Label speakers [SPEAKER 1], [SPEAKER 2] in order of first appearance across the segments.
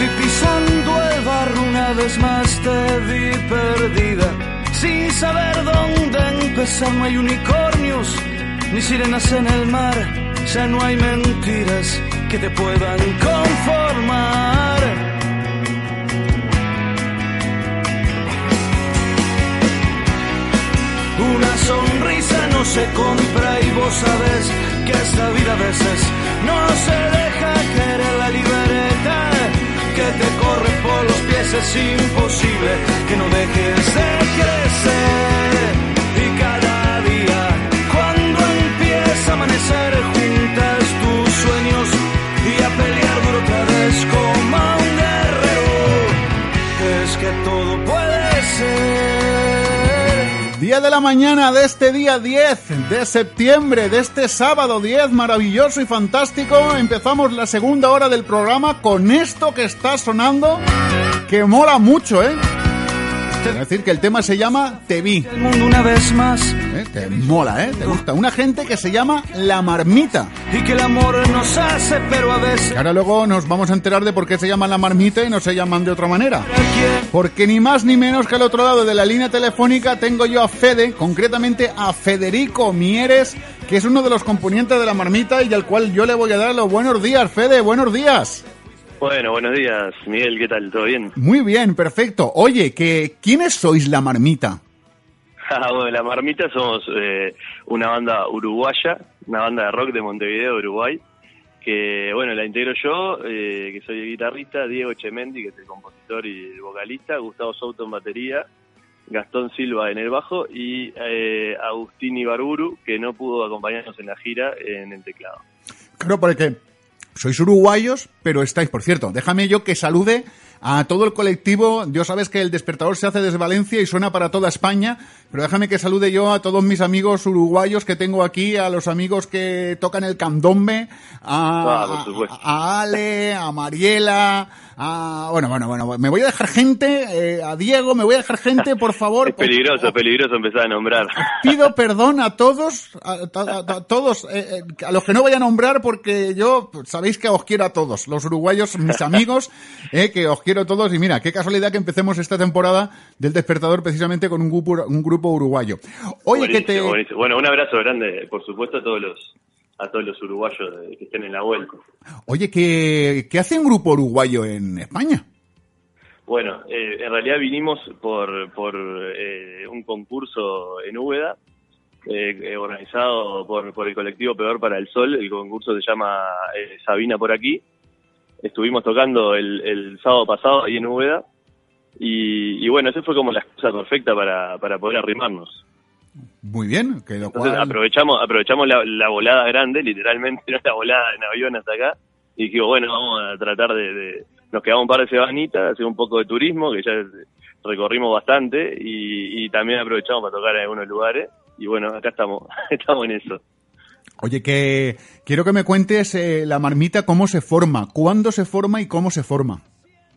[SPEAKER 1] Vi pisando el barro una vez más, te vi perdida. Sin saber dónde empezar, no hay unicornios ni sirenas en el mar. Ya no hay mentiras que te puedan conformar. Una sonrisa no se compra y vos sabés que esta vida a veces no se deja querer la libertad que te corre por los pies es imposible que no dejes de crecer. Y cada día cuando empieza a amanecer
[SPEAKER 2] 10 de la mañana de este día 10 de septiembre, de este sábado 10, maravilloso y fantástico, empezamos la segunda hora del programa con esto que está sonando, que mola mucho, ¿eh? Es decir, que el tema se llama Te vi.
[SPEAKER 1] el mundo una vez más
[SPEAKER 2] ¿eh? Te mola, ¿eh? Te gusta. Una gente que se llama La Marmita.
[SPEAKER 1] y que el amor nos hace pero a veces
[SPEAKER 2] Que ahora luego nos vamos a enterar de por qué se llama La Marmita y no se llaman de otra manera. Porque ni más ni menos que al otro lado de la línea telefónica tengo yo a Fede, concretamente a Federico Mieres, que es uno de los componentes de la marmita y al cual yo le voy a dar los buenos días. Fede, buenos días.
[SPEAKER 3] Bueno, buenos días, Miguel, ¿qué tal? ¿Todo bien?
[SPEAKER 2] Muy bien, perfecto. Oye, que ¿quiénes sois la marmita?
[SPEAKER 3] Ah, bueno, La Marmita somos eh, una banda uruguaya, una banda de rock de Montevideo, Uruguay, que, bueno, la integro yo, eh, que soy el guitarrista, Diego Chemendi, que es el compositor y el vocalista, Gustavo Souto en batería, Gastón Silva en el bajo y eh, Agustín Ibarburu, que no pudo acompañarnos en la gira en el teclado.
[SPEAKER 2] Claro, porque sois uruguayos, pero estáis, por cierto, déjame yo que salude a todo el colectivo. Yo sabes que el despertador se hace desde Valencia y suena para toda España, pero déjame que salude yo a todos mis amigos uruguayos que tengo aquí, a los amigos que tocan el candombe, a,
[SPEAKER 3] Ah, supuesto.
[SPEAKER 2] a Ale, a Mariela, a... Bueno, bueno, bueno, me voy a dejar gente, eh, a Diego, me voy a dejar gente, por favor.
[SPEAKER 3] Es peligroso, peligroso empezar a nombrar.
[SPEAKER 2] Pido perdón a todos, a, a- a todos, eh, eh, a los que no voy a nombrar porque yo, pues, sabéis que os quiero a todos, los uruguayos, mis amigos, eh, que os quiero a todos y mira, qué casualidad que empecemos esta temporada del despertador precisamente con un grupo, un grupo uruguayo. Oye, que te...
[SPEAKER 3] Buenísimo. Bueno, un abrazo grande, por supuesto, a todos los a todos los uruguayos que estén en la vuelta.
[SPEAKER 2] Oye, ¿qué, ¿qué hace un grupo uruguayo en España?
[SPEAKER 3] Bueno, eh, en realidad vinimos por, por eh, un concurso en Úbeda, eh, eh, organizado por, por el colectivo Peor para el Sol. El concurso se llama Sabina por aquí. Estuvimos tocando el, el sábado pasado ahí en Úbeda. Y, y bueno, esa fue como la excusa perfecta para, para poder arrimarnos.
[SPEAKER 2] Muy bien, que lo
[SPEAKER 3] Entonces
[SPEAKER 2] cual...
[SPEAKER 3] aprovechamos aprovechamos la, la volada grande, literalmente, la volada en avión hasta acá, y dijimos, bueno, vamos a tratar de... de- nos quedamos un par de semanitas, hacer un poco de turismo, que ya recorrimos bastante, y, y también aprovechamos para tocar en algunos lugares, y bueno, acá estamos, estamos en eso.
[SPEAKER 2] Oye, que quiero que me cuentes eh, la marmita, cómo se forma, cuándo se forma y cómo se forma.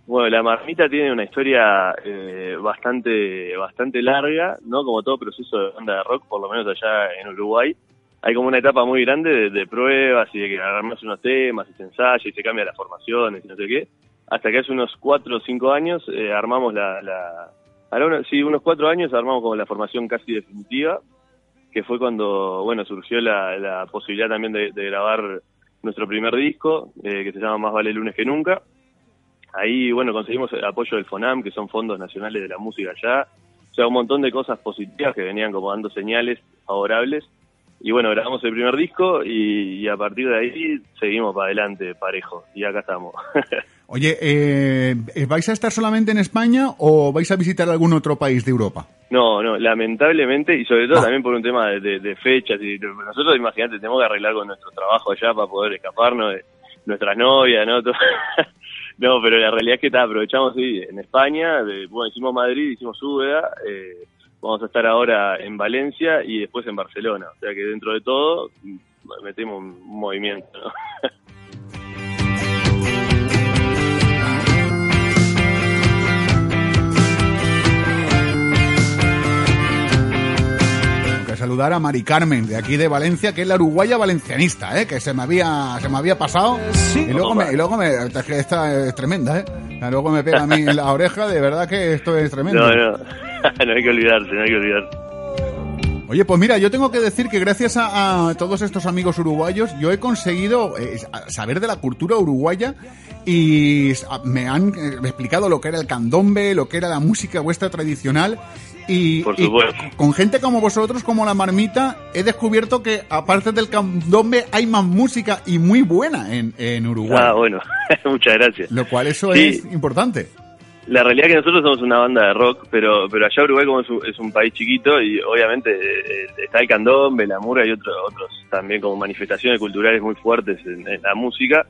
[SPEAKER 3] Bueno, la marmita tiene una historia eh, bastante bastante larga, ¿no? Como todo proceso de banda de rock, por lo menos allá en Uruguay. Hay como una etapa muy grande de, pruebas y de que agarramos unos temas y se ensaya y se cambia las formaciones y no sé qué. Hasta que hace unos cuatro o cinco años eh, armamos la... la sí, unos cuatro años armamos como la formación casi definitiva, que fue cuando, bueno, surgió la, la posibilidad también de, de grabar nuestro primer disco, eh, que se llama Más vale lunes que nunca. Ahí, bueno, conseguimos el apoyo del FONAM, que son fondos nacionales de la música allá. O sea, un montón de cosas positivas que venían como dando señales favorables. Y bueno, grabamos el primer disco y, y a partir de ahí seguimos para adelante, parejo. Y acá estamos.
[SPEAKER 2] Oye, eh, ¿vais a estar solamente en España o vais a visitar algún otro país de Europa?
[SPEAKER 3] No, no, lamentablemente, y sobre todo
[SPEAKER 2] Ah.
[SPEAKER 3] también por un tema de, de- de fechas. y de- Nosotros, imagínate, tenemos que arreglar con nuestro trabajo allá para poder escaparnos de nuestras novias, ¿no? No, pero la realidad es que ta, aprovechamos sí, en España, de- bueno, hicimos Madrid, hicimos Úbeda, eh, vamos a estar ahora en Valencia y después en Barcelona. O sea que dentro de todo metemos un movimiento, ¿no?
[SPEAKER 2] saludar a Mari Carmen, de aquí de Valencia, que es la uruguaya valencianista, ¿eh? que se me había, se me había pasado. Y luego me, y luego me, es que esta es tremenda, ¿eh? Luego me pega a mí en la oreja, de verdad que esto es tremendo.
[SPEAKER 3] No, no, no hay que olvidarse, no hay que olvidarse.
[SPEAKER 2] Oye, pues mira, yo tengo que decir que gracias a, a todos estos amigos uruguayos, yo he conseguido eh, saber de la cultura uruguaya y me han eh, explicado lo que era el candombe, lo que era la música vuestra tradicional. Y,
[SPEAKER 3] Por
[SPEAKER 2] y con gente como vosotros, como la marmita, he descubierto que aparte del candombe hay más música y muy buena en, en Uruguay.
[SPEAKER 3] Ah, bueno, muchas gracias.
[SPEAKER 2] Lo cual eso
[SPEAKER 3] Sí.
[SPEAKER 2] es importante.
[SPEAKER 3] La realidad es que nosotros somos una banda de rock, pero pero allá Uruguay como es un, es un país chiquito y obviamente eh, está el candombe, la murga y otros otros también como manifestaciones culturales muy fuertes en, la música.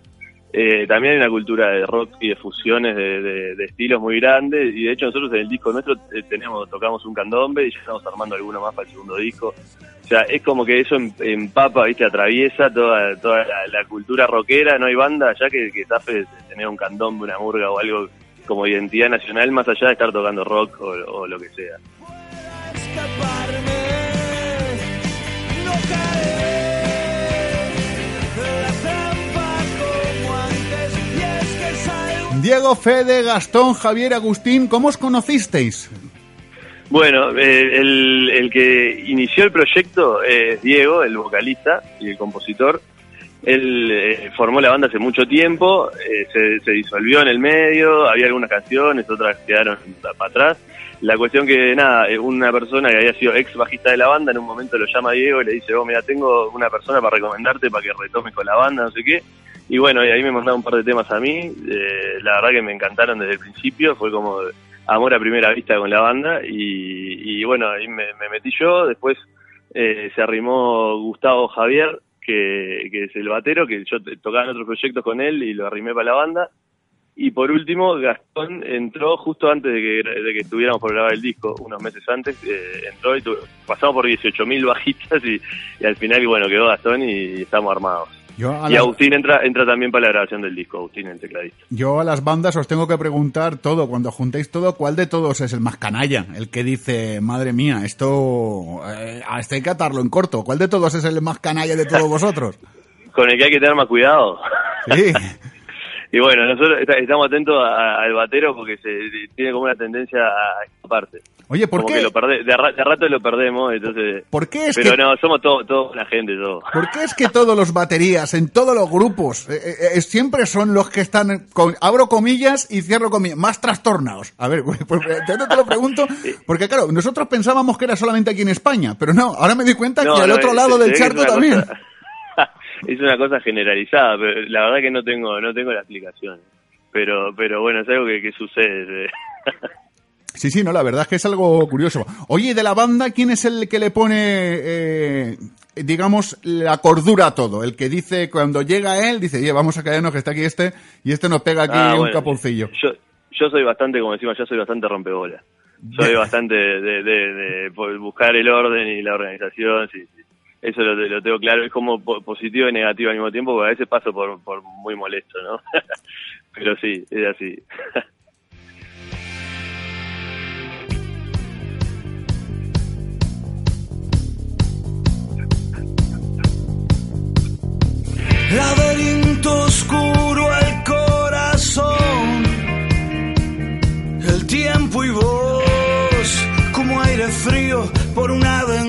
[SPEAKER 3] Eh, también hay una cultura de rock y de fusiones de, de- estilos muy grandes y de hecho nosotros en el disco nuestro eh, tenemos tocamos un candombe y ya estamos armando alguno más para el segundo disco. O sea, es como que eso em- empapa, viste, atraviesa toda, toda la, cultura rockera, no hay banda allá que, que tape tener un candombe, una murga o algo como identidad nacional más allá de estar tocando rock o, o lo que sea.
[SPEAKER 2] Diego, Fede, Gastón, Javier, Agustín, ¿cómo os conocisteis?
[SPEAKER 3] Bueno, eh, el, el que inició el proyecto es Diego, el vocalista y el compositor. Él eh, formó la banda hace mucho tiempo, eh, se, se disolvió en el medio, había algunas canciones, otras quedaron para atrás. La cuestión que, nada, eh, una persona que había sido ex bajista de la banda, en un momento lo llama Diego y le dice, oh, mira, tengo una persona para recomendarte para que retomes con la banda, no sé qué. Y bueno, y ahí me mandaron un par de temas a mí, eh, la verdad que me encantaron desde el principio, fue como amor a primera vista con la banda y, y bueno, ahí me, me metí yo, después eh, se arrimó Gustavo Javier, que, que es el batero, que yo tocaba en otros proyectos con él y lo arrimé para la banda. Y por último, Gastón entró justo antes de que, de que estuviéramos por grabar el disco, unos meses antes, eh, entró y tu- pasamos por 18.000 bajistas y, y al final, bueno, quedó Gastón y estamos armados.
[SPEAKER 2] Yo a,
[SPEAKER 3] Y Agustín entra entra también para la grabación del disco, Agustín, el tecladista.
[SPEAKER 2] yo a las bandas os tengo que preguntar todo, cuando juntéis todo, ¿cuál de todos es el más canalla? El que dice, madre mía, esto, eh, a este hay que atarlo en corto. ¿Cuál de todos es el más canalla de todos vosotros?
[SPEAKER 3] Con el que hay que tener más cuidado.
[SPEAKER 2] Sí.
[SPEAKER 3] Y bueno, nosotros est- estamos atentos al batero porque se tiene como una tendencia a escaparse.
[SPEAKER 2] Oye, ¿por
[SPEAKER 3] como
[SPEAKER 2] qué?
[SPEAKER 3] que lo perde, de, ra- de rato lo perdemos, entonces...
[SPEAKER 2] ¿Por qué es
[SPEAKER 3] Pero
[SPEAKER 2] que
[SPEAKER 3] no, somos todos todo buena gente, todos.
[SPEAKER 2] ¿Por qué es que todos los baterías, en todos los grupos, eh, eh, eh, siempre son los que están, con, abro comillas y cierro comillas, más trastornados? A ver, pues, yo no te lo pregunto, porque claro, nosotros pensábamos que era solamente aquí en España, pero no, ahora me doy cuenta
[SPEAKER 3] No,
[SPEAKER 2] que al
[SPEAKER 3] no,
[SPEAKER 2] otro lado del charco también.
[SPEAKER 3] cosa- es una cosa generalizada, pero la verdad que no tengo no tengo la explicación. Pero pero bueno, es algo que, que sucede.
[SPEAKER 2] Sí, sí, no, la verdad es que es algo curioso. Oye, ¿y de la banda, ¿quién es el que le pone, eh, digamos, la cordura a todo? El que dice, cuando llega él, dice, oye, vamos a caernos que está aquí este, y este nos pega aquí
[SPEAKER 3] Ah,
[SPEAKER 2] un
[SPEAKER 3] bueno,
[SPEAKER 2] caponcillo.
[SPEAKER 3] Yo, yo soy bastante, como decimos, yo soy bastante rompebola. Soy bastante de, de- de por buscar el orden y la organización, sí, sí. Eso lo, lo tengo claro, es como po- positivo y negativo al mismo tiempo, porque a veces paso por, por muy molesto, ¿no? Pero sí, es así.
[SPEAKER 1] Laberinto oscuro al corazón, el tiempo y vos, como aire frío por una ventana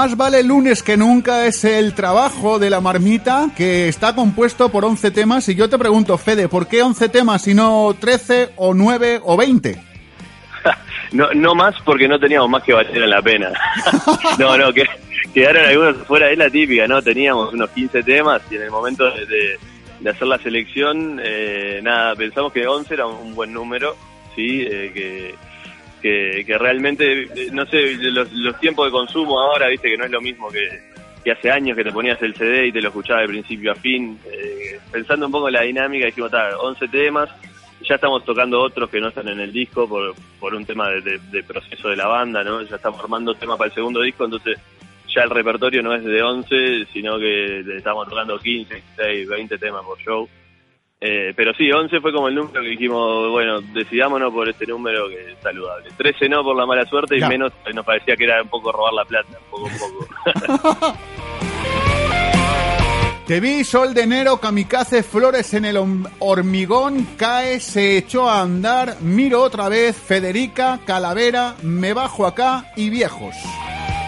[SPEAKER 2] Más vale lunes que nunca es el trabajo de la marmita que está compuesto por 11 temas y yo te pregunto, Fede, ¿por qué 11 temas y no 13 o 9 o 20?
[SPEAKER 3] no, no más porque no teníamos más que valer la pena. no, no, que quedaron algunos fuera, es la típica, ¿no? Teníamos unos 15 temas y en el momento de, de, hacer la selección, eh, nada, pensamos que 11 era un buen número, ¿sí? Eh, que, que, que, realmente, eh, no sé, los, tiempos de consumo ahora, viste que no es lo mismo que, hace años que te ponías el CD y te lo escuchabas de principio a fin. Eh, pensando un poco en la dinámica, dijimos, está, 11 temas, ya estamos tocando otros que no están en el disco por, por un tema de, de, proceso de la banda, ¿no? Ya estamos armando temas para el segundo disco, entonces ya el repertorio no es de 11, sino que estamos tocando 15, 16, 20 temas por show. Eh, pero sí, 11 fue como el número que dijimos, bueno, decidámonos por este número que es saludable. 13 no por la mala suerte y menos nos parecía que era un poco robar la plata, un poco, un poco.
[SPEAKER 2] Te vi, sol de enero, kamikaze, flores en el hormigón, cae, se echó a andar, miro otra vez, Federica, calavera, me bajo acá y viejos.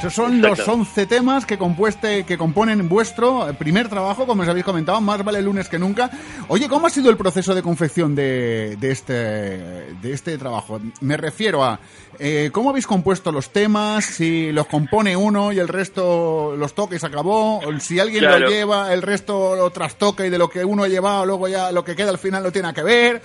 [SPEAKER 2] Esos son los 11 temas que, compueste, que componen vuestro primer trabajo, como os habéis comentado, más vale lunes que nunca. Oye, ¿cómo ha sido el proceso de confección de, de este, de este trabajo? Me refiero a eh, cómo habéis compuesto los temas, si los compone uno y el resto los toca y se acabó, o si alguien lo lleva, el resto lo trastoca y de lo que uno ha llevado, luego ya lo que queda al final no tiene que ver.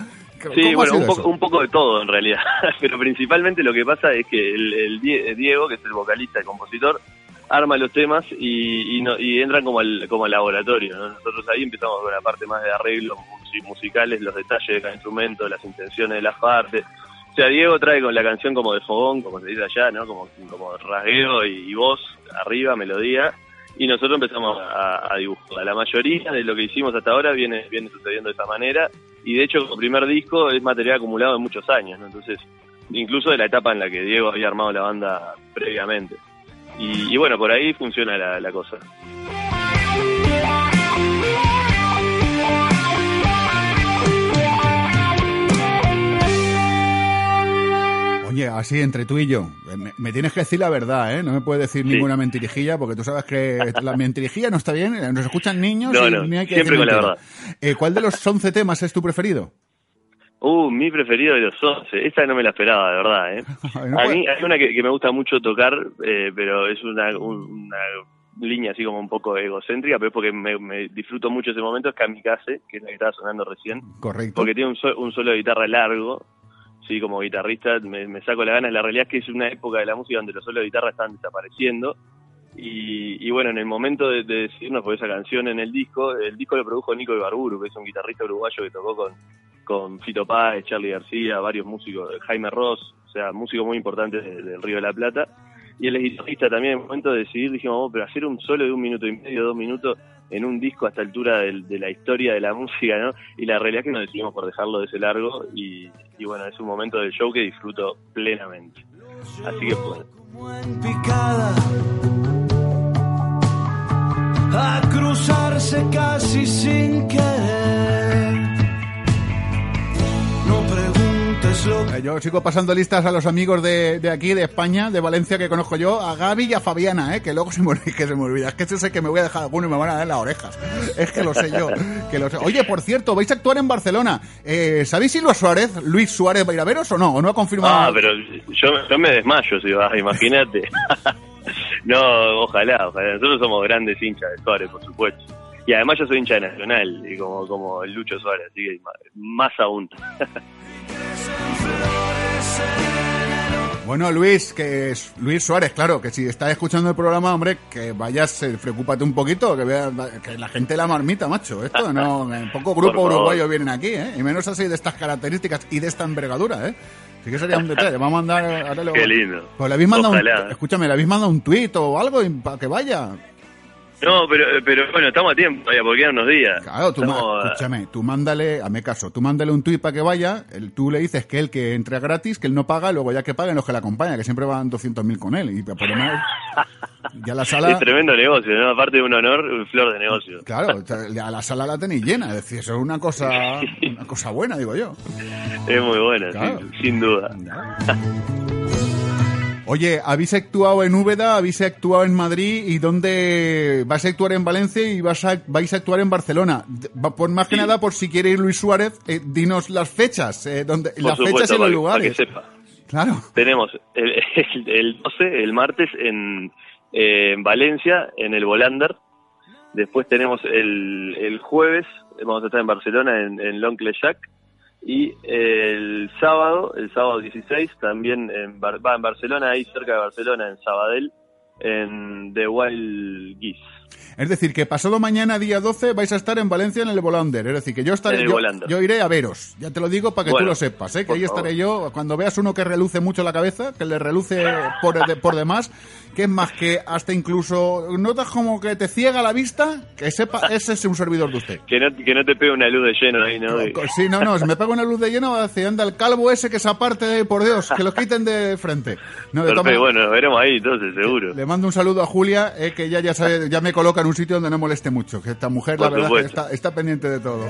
[SPEAKER 3] Sí, bueno, un poco, un poco, de todo en realidad, pero principalmente lo que pasa es que el, Diego, que es el vocalista, el compositor, arma los temas y, y, entran como al, como al laboratorio. Nosotros ahí empezamos con la parte más de arreglos musicales, los detalles de cada instrumento, las intenciones de las partes. O sea, Diego trae con la canción como de fogón, como se dice allá, ¿no? Como, como rasgueo y, y voz arriba, melodía, y nosotros empezamos a, a, dibujar. La mayoría de lo que hicimos hasta ahora viene, viene sucediendo de esa manera y de hecho el primer disco es material acumulado de muchos años, entonces incluso de la etapa en la que Diego había armado la banda previamente. Y, bueno, por ahí funciona la, la cosa.
[SPEAKER 2] Así entre tú y yo, me, tienes que decir la verdad, ¿eh? No me puedes decir ninguna mentirijilla, porque tú sabes que la mentirijilla no está bien, nos escuchan niños
[SPEAKER 3] y ni hay que siempre con la verdad.
[SPEAKER 2] Eh, ¿Cuál de los 11 temas es tu preferido?
[SPEAKER 3] Uh, mi preferido de los 11. Esta no me la esperaba, de verdad, ¿eh? a mí hay una que, me gusta mucho tocar, eh, pero es una, una línea así como un poco egocéntrica, pero es porque me, disfruto mucho ese momento, es Kamikaze, que es la que estaba sonando recién.
[SPEAKER 2] Correcto.
[SPEAKER 3] Porque tiene un, un solo de guitarra largo, sí, como guitarrista me, saco la gana. La realidad es que es una época de la música donde los solos de guitarra están desapareciendo. Y, bueno, en el momento de, decirnos por esa canción en el disco, el disco lo produjo Nico Ibarburu, que es un guitarrista uruguayo que tocó con, con Fito Páez, Charlie García, varios músicos, Jaime Ross, o sea, músicos muy importantes del Río de la Plata. Y él es guitarrista también. En el momento de decidir dijimos, oh, pero hacer un solo de un minuto y medio, dos minutos, en un disco a esta altura de, la historia de la música, ¿no? Y la realidad es que nos decidimos por dejarlo de ese largo y, bueno, es un momento del show que disfruto plenamente. Así que pues.
[SPEAKER 1] A
[SPEAKER 2] yo sigo pasando listas a los amigos de, de, aquí, de España, de Valencia, que conozco yo, a Gaby y a Fabiana, ¿eh? que luego se me, que se me olvida. Es que sé que me voy a dejar alguno y me van a dar las orejas. Es que lo sé yo. Que lo sé. Oye, por cierto, vais a actuar en Barcelona. Eh, ¿Sabéis si Luis Suárez, Luis Suárez va a ir a veros o no? ¿O no ha confirmado?
[SPEAKER 3] Ah, pero yo, me desmayo si vas, imagínate. no, ojalá, ojalá. Nosotros somos grandes hinchas de Suárez, por supuesto. Y además yo soy hincha de Nacional, y como, como el Lucho Suárez, así que más aún.
[SPEAKER 2] Bueno, Luis, que es Luis Suárez, claro, que si estás escuchando el programa, hombre, que vayas, eh, preocúpate un poquito, que vea que la gente la marmita, macho. Esto no, poco grupo uruguayo vienen aquí, ¿eh? Y menos así de estas características y de esta envergadura, ¿eh? Sí que sería un detalle. Vamos a mandar.
[SPEAKER 3] Qué lindo.
[SPEAKER 2] Pues le habéis mandado un, escúchame, le habéis mandado un tuit o algo para que vaya.
[SPEAKER 3] No, pero, pero bueno, estamos a tiempo todavía, porque quedan unos días.
[SPEAKER 2] Claro, tú, escúchame, tú mándale, hazme caso, tú mándale un tuit para que vaya, el, tú le dices que él que entre gratis, que él no paga, luego ya que paguen los que le acompañan, que siempre van 200.000 con él. Y por ya la sala...
[SPEAKER 3] Es tremendo negocio, ¿no? Aparte de un honor, un flor de negocio.
[SPEAKER 2] Claro, a la sala la tenéis llena, es decir, eso es una cosa, una cosa buena, digo yo.
[SPEAKER 3] Es muy buena, sin duda.
[SPEAKER 2] Oye, habéis actuado en Úbeda, habéis actuado en Madrid y dónde vas a actuar en Valencia y vas a, vais a actuar en Barcelona. Por más que nada, por si quiere ir Luis Suárez, eh, dinos las fechas, eh, donde, las fechas y los lugares.
[SPEAKER 3] Para que sepa.
[SPEAKER 2] Claro.
[SPEAKER 3] Tenemos el, el, el 12, el martes, en, eh, en Valencia, en el Volander. Después tenemos el, el jueves, vamos a estar en Barcelona, en, en l'Oncle Jacques. Y el sábado, el sábado 16, también en, Bar- va en Barcelona, ahí cerca de Barcelona, en Sabadell, en The Wild Geese.
[SPEAKER 2] Es decir, que pasado mañana, día 12, vais a estar en Valencia en el Volander. Es decir, que yo estaré. Yo, yo iré a veros. Ya te lo digo para que tú
[SPEAKER 3] Bueno,
[SPEAKER 2] lo sepas, ¿eh? Que ahí estaré yo. Cuando veas uno que reluce mucho la cabeza, que le reluce por, de- por demás, que es más que hasta incluso notas como que te ciega la vista, que sepa, ese es un servidor de usted.
[SPEAKER 3] Que no, que no te pegue una luz de lleno ahí, ¿no?
[SPEAKER 2] Sí, no, no, si me pega una luz de lleno, va a decir, anda, el calvo ese que se aparte, de ahí, por Dios, que lo quiten de frente. No, de
[SPEAKER 3] Perfecto,
[SPEAKER 2] maneras,
[SPEAKER 3] bueno, veremos ahí entonces, seguro.
[SPEAKER 2] Le mando un saludo a Julia, eh, que ya, ya, sabe, ya me coloca en un sitio donde no moleste mucho. Que esta mujer, la verdad, que está, está pendiente de todo.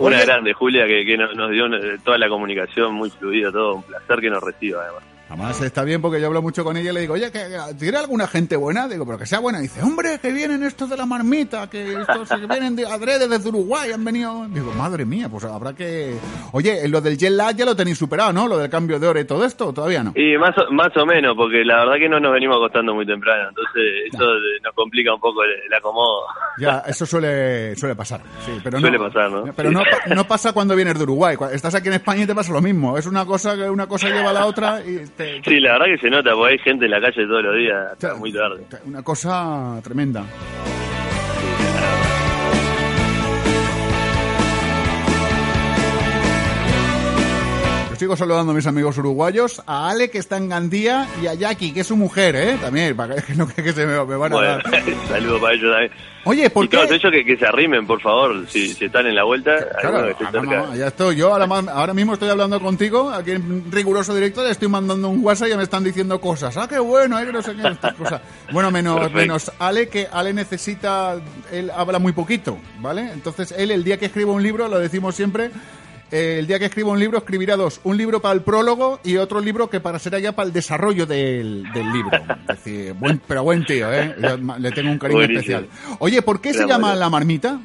[SPEAKER 3] Una
[SPEAKER 2] Oye,
[SPEAKER 3] grande, Julia, que, que nos, nos dio eh, toda la comunicación muy fluida, todo. Un placer que nos reciba, además.
[SPEAKER 2] Además está bien porque yo hablo mucho con ella y le digo, oye, que que- ¿tiene alguna gente buena? Digo, pero que sea buena. dice, hombre, que vienen estos de la marmita, que estos que vienen de adrede desde Uruguay, han venido. Digo, madre mía, pues habrá que... Oye, lo del jet lag ya lo tenéis superado, ¿no? Lo del cambio de hora y todo esto, todavía no.
[SPEAKER 3] Y más o, más o menos, porque la verdad que no nos venimos acostando muy temprano, entonces eso nos complica un poco el, el acomodo.
[SPEAKER 2] Ya, eso suele, suele pasar. Sí, pero
[SPEAKER 3] Suele
[SPEAKER 2] no,
[SPEAKER 3] pasar, ¿no?
[SPEAKER 2] Pero
[SPEAKER 3] Sí.
[SPEAKER 2] no, no pasa cuando vienes de Uruguay. Estás aquí en España y te pasa lo mismo. Es una cosa que una cosa lleva a la otra y te, te-
[SPEAKER 3] Sí, la verdad que se nota, porque hay gente en la calle todos los días, hasta muy tarde.
[SPEAKER 2] Una cosa tremenda. Sigo saludando a mis amigos uruguayos, a Ale que está en Gandía y a Jackie que es su mujer, ¿eh? También, para que, no, que se me, me van a dar.
[SPEAKER 3] saludo para ellos también.
[SPEAKER 2] Oye, ¿por
[SPEAKER 3] y
[SPEAKER 2] qué?
[SPEAKER 3] ellos que, que se arrimen, por favor, si, si están en la vuelta,
[SPEAKER 2] Claro, ah, no, ya estoy. Yo ahora, ahora mismo estoy hablando contigo, aquí en riguroso directo, le estoy mandando un WhatsApp y ya me están diciendo cosas. Ah, qué bueno, eh, que no sé qué, estas cosas. Bueno, menos,
[SPEAKER 3] Perfecto.
[SPEAKER 2] menos Ale, que Ale necesita, él habla muy poquito, ¿vale? Entonces, él el día que escriba un libro, lo decimos siempre, eh, el día que escriba un libro escribirá dos, un libro para el prólogo y otro libro que para será ya para el desarrollo del, del libro. Es decir, buen, pero buen tío, ¿eh? Le tengo un cariño
[SPEAKER 3] Buenísimo.
[SPEAKER 2] especial. Oye, ¿por qué se llama. La Marmita?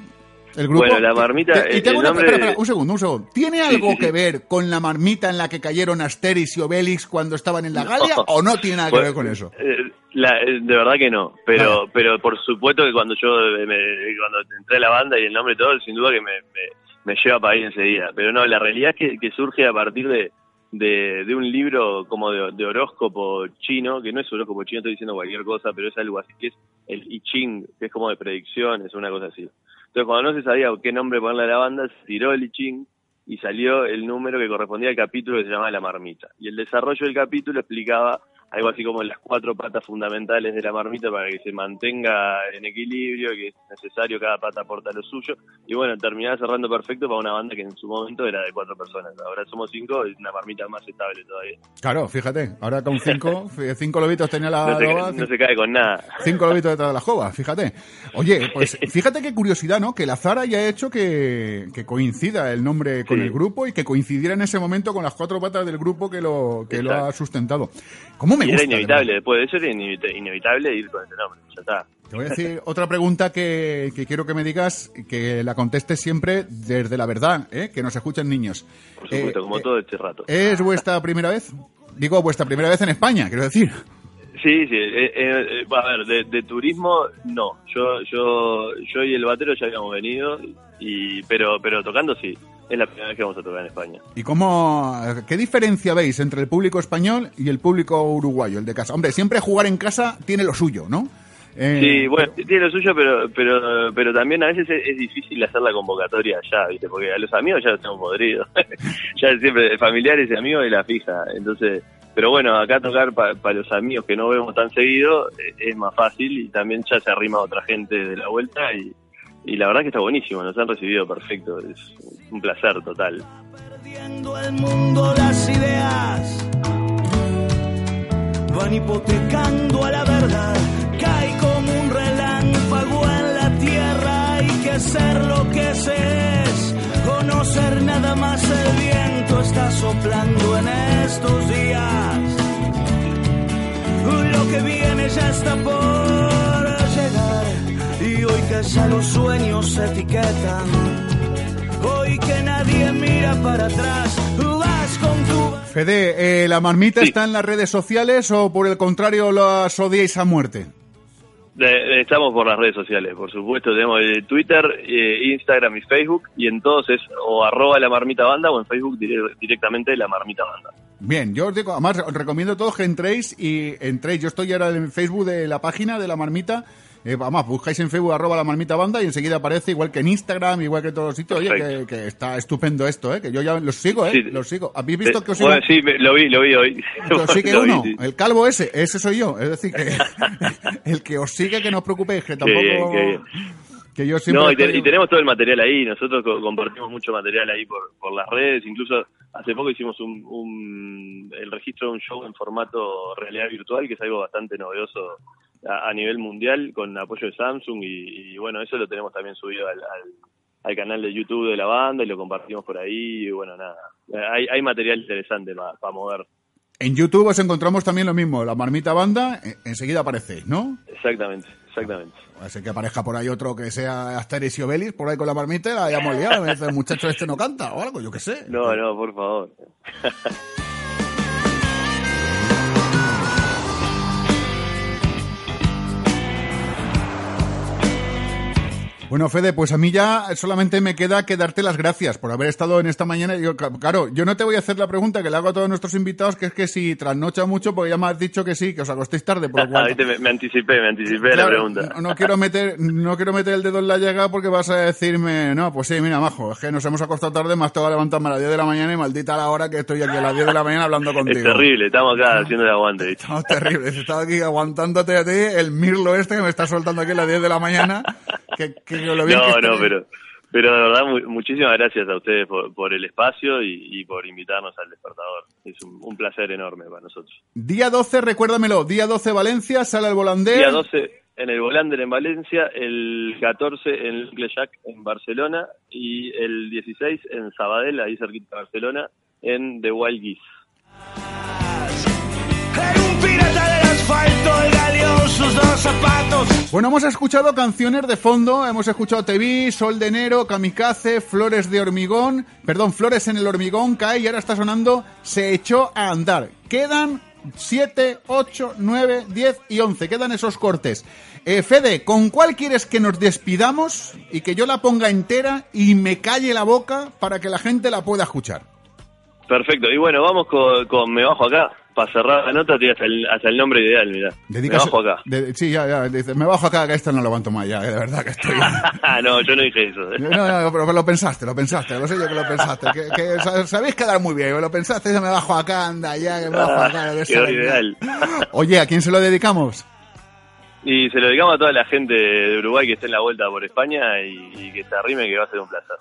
[SPEAKER 2] El grupo.
[SPEAKER 3] Bueno, La Marmita,
[SPEAKER 2] y te
[SPEAKER 3] el
[SPEAKER 2] hago una-
[SPEAKER 3] nombre
[SPEAKER 2] espera, un segundo, un segundo. ¿Tiene algo
[SPEAKER 3] sí, sí.
[SPEAKER 2] que ver con la marmita en la que cayeron Asteris y Obelix cuando estaban en la Galia o no tiene nada que ver con eso?
[SPEAKER 3] Eh, la- eh, de verdad que no, pero pero por supuesto que cuando yo me- cuando entré a la banda y el nombre y todo, sin duda que me, me, me lleva para ahí enseguida. Pero no, la realidad es que, surge a partir de, de, de un libro como de, de horóscopo chino, que no es horóscopo chino, estoy diciendo cualquier cosa, pero es algo así, que es el I Ching, que es como de predicciones, una cosa así. Entonces cuando no se sabía qué nombre ponerle a la banda, se tiró el I Ching y salió el número que correspondía al capítulo que se llamaba La Marmita. Y el desarrollo del capítulo explicaba algo así como las cuatro patas fundamentales de la marmita para que se mantenga en equilibrio, que es necesario, cada pata aporta lo suyo. Y bueno, terminaba cerrando perfecto para una banda que en su momento era de cuatro personas. Ahora somos cinco y una marmita más estable todavía.
[SPEAKER 2] Claro, fíjate, ahora con cinco, cinco lobitos tenía la
[SPEAKER 3] No se,
[SPEAKER 2] loba,
[SPEAKER 3] no se cae con nada.
[SPEAKER 2] cinco lobitos detrás de la jova, fíjate. Oye, pues fíjate qué curiosidad, ¿no? Que el azar haya hecho que, que coincida el nombre con
[SPEAKER 3] Sí.
[SPEAKER 2] el grupo y que coincidiera en ese momento con las cuatro patas del grupo que lo, que lo ha sustentado. ¿Cómo me
[SPEAKER 3] y
[SPEAKER 2] gusta?
[SPEAKER 3] era inevitable, después de eso era inevita- inevitable ir con ese nombre. Ya está.
[SPEAKER 2] Te voy a decir otra pregunta que, que quiero que me digas, que la contestes siempre desde la verdad, ¿eh? que nos escuchen niños.
[SPEAKER 3] Por supuesto,
[SPEAKER 2] Eh,
[SPEAKER 3] como
[SPEAKER 2] eh,
[SPEAKER 3] todo este rato.
[SPEAKER 2] ¿Es vuestra primera vez? Digo, vuestra primera vez en España, quiero decir.
[SPEAKER 3] Sí, sí, eh, a ver, de, de turismo no. Yo, yo, yo y el batero ya habíamos venido, y pero, pero tocando sí. Es la primera vez que vamos a tocar en España.
[SPEAKER 2] ¿Y cómo, qué diferencia veis entre el público español y el público uruguayo, el de casa? Hombre, siempre jugar en casa tiene lo suyo, ¿no? Eh,
[SPEAKER 3] Sí, bueno, tiene lo suyo, pero, pero, pero también a veces es, es difícil hacer la convocatoria allá, ¿viste? Porque a los amigos ya los tengo podridos. ya siempre familiares y amigos de la fija. Entonces, pero bueno, acá tocar para los amigos que no vemos tan seguido eh, es más fácil y también ya se arrima otra gente de la vuelta y, y la verdad que está buenísimo, nos han recibido perfecto, es un placer total.
[SPEAKER 1] Perdiendo el mundo las ideas van hipotecando a la verdad. Cae como un relámpago en la tierra. Hay que ser lo que se es. Conocer nada más el viento está soplando en estos días. Lo que viene ya está por llegar. Y hoy que ya los sueños se etiquetan. Hoy que nadie mira para atrás, vas con tu...
[SPEAKER 2] Fede, eh, ¿la marmita
[SPEAKER 3] Sí.
[SPEAKER 2] está en las redes sociales o por el contrario las odiáis a muerte?
[SPEAKER 3] Estamos por las redes sociales, por supuesto. Tenemos eh, Twitter, eh, Instagram y Facebook. Y en todos es o arroba la marmita banda o en Facebook dire- directamente la marmita banda.
[SPEAKER 2] Bien, yo os digo, además os recomiendo a todos que entréis y entréis. Yo estoy ahora en Facebook de la página de la marmita. Eh, vamos, buscáis en Facebook arroba la marmita banda y enseguida aparece, igual que en Instagram, igual que en todos los sitios. Oye, que, que está estupendo esto, ¿eh? Que yo ya los sigo, ¿eh?
[SPEAKER 3] Sí.
[SPEAKER 2] Los sigo. ¿Habéis visto
[SPEAKER 3] Eh,
[SPEAKER 2] que os sigo?
[SPEAKER 3] bueno, sí, me- lo vi, lo vi hoy.
[SPEAKER 2] que os sigue
[SPEAKER 3] Lo vi, sí.
[SPEAKER 2] el calvo ese, ese soy yo. Es decir, que el que os sigue, que no os preocupéis, que tampoco...
[SPEAKER 3] bien, qué bien.
[SPEAKER 2] Que yo siempre
[SPEAKER 3] No, y, te-
[SPEAKER 2] estoy-
[SPEAKER 3] y tenemos todo el material ahí. Nosotros co- compartimos mucho material ahí por, por las redes. Incluso hace poco hicimos un, un- el registro de un show en formato realidad virtual, que es algo bastante novedoso a, a nivel mundial, con apoyo de Samsung. Y, y bueno, eso lo tenemos también subido al, al, al canal de YouTube de la banda y lo compartimos por ahí. Y bueno, nada. Hay, hay material interesante para mover.
[SPEAKER 2] En YouTube os encontramos también lo mismo, la marmita banda, en- enseguida aparecéis, ¿no?
[SPEAKER 3] Exactamente, exactamente.
[SPEAKER 2] Así que aparezca por ahí otro que sea Asterix y Obelix, por ahí con la marmita, la hayamos liado. El muchacho este no canta o algo, yo qué sé.
[SPEAKER 3] No, no, por favor.
[SPEAKER 2] Bueno, Fede, pues a mí ya solamente me queda que darte las gracias por haber estado en esta mañana. Yo, claro, yo no te voy a hacer la pregunta que le hago a todos nuestros invitados, que es que si trasnocha mucho, porque ya me has dicho que sí, que os acostéis tarde, por lo cual...
[SPEAKER 3] Me, me anticipé, me anticipé a la pregunta.
[SPEAKER 2] No, no quiero meter, no quiero meter el dedo en la llaga porque vas a decirme, no, pues sí, mira, majo, es que nos hemos acostado tarde, más tengo que levantarme a las 10 de la mañana y maldita la hora que estoy aquí a las 10 de la mañana hablando contigo.
[SPEAKER 3] Es terrible, estamos acá haciendo el aguante, ¿viste?
[SPEAKER 2] No, terrible. He estado aquí aguantándote a ti el mirlo este que me está soltando aquí a las 10 de la mañana. Que, que lo bien
[SPEAKER 3] No, no, pero, pero de verdad, mu- muchísimas gracias a ustedes por, por el espacio y, y por invitarnos al despertador. Es un, un placer enorme para nosotros.
[SPEAKER 2] Día 12, recuérdamelo, día 12 Valencia, sale el volandés.
[SPEAKER 3] Día 12 en el Volander en Valencia, el 14 en el Jack en Barcelona y el 16 en Sabadell, ahí cerquita de Barcelona, en The Wild Geese.
[SPEAKER 1] Dos zapatos.
[SPEAKER 2] Bueno, hemos escuchado canciones de fondo, hemos escuchado Te vi, Sol de enero, Kamikaze, Flores de hormigón, perdón, Flores en el hormigón, cae y ahora está sonando Se echó a andar. Quedan 7, 8, 9, 10 y 11, quedan esos cortes. Eh, Fede, ¿con cuál quieres que nos despidamos y que yo la ponga entera y me calle la boca para que la gente la pueda escuchar?
[SPEAKER 3] Perfecto, y bueno, vamos con, con Me Bajo Acá. Para cerrar la nota, tiene hasta el, hasta el nombre ideal, mirá.
[SPEAKER 2] Dedicas-
[SPEAKER 3] Me Bajo Acá.
[SPEAKER 2] de- sí, ya, ya, dice, me bajo acá, que esta no lo aguanto más ya, que de verdad que estoy...
[SPEAKER 3] no, yo no dije eso. ¿eh?
[SPEAKER 2] No, no, pero lo pensaste, lo pensaste, lo sé yo que lo pensaste. Que, que sa- sabéis quedar muy bien, lo pensaste, ya me bajo acá, anda, ya, que me bajo acá. que
[SPEAKER 3] Quedó ideal.
[SPEAKER 2] Oye, ¿a quién se lo dedicamos?
[SPEAKER 3] Y se lo dedicamos a toda la gente de Uruguay que esté en la vuelta por España y, y que se arrime, que va a ser un placer.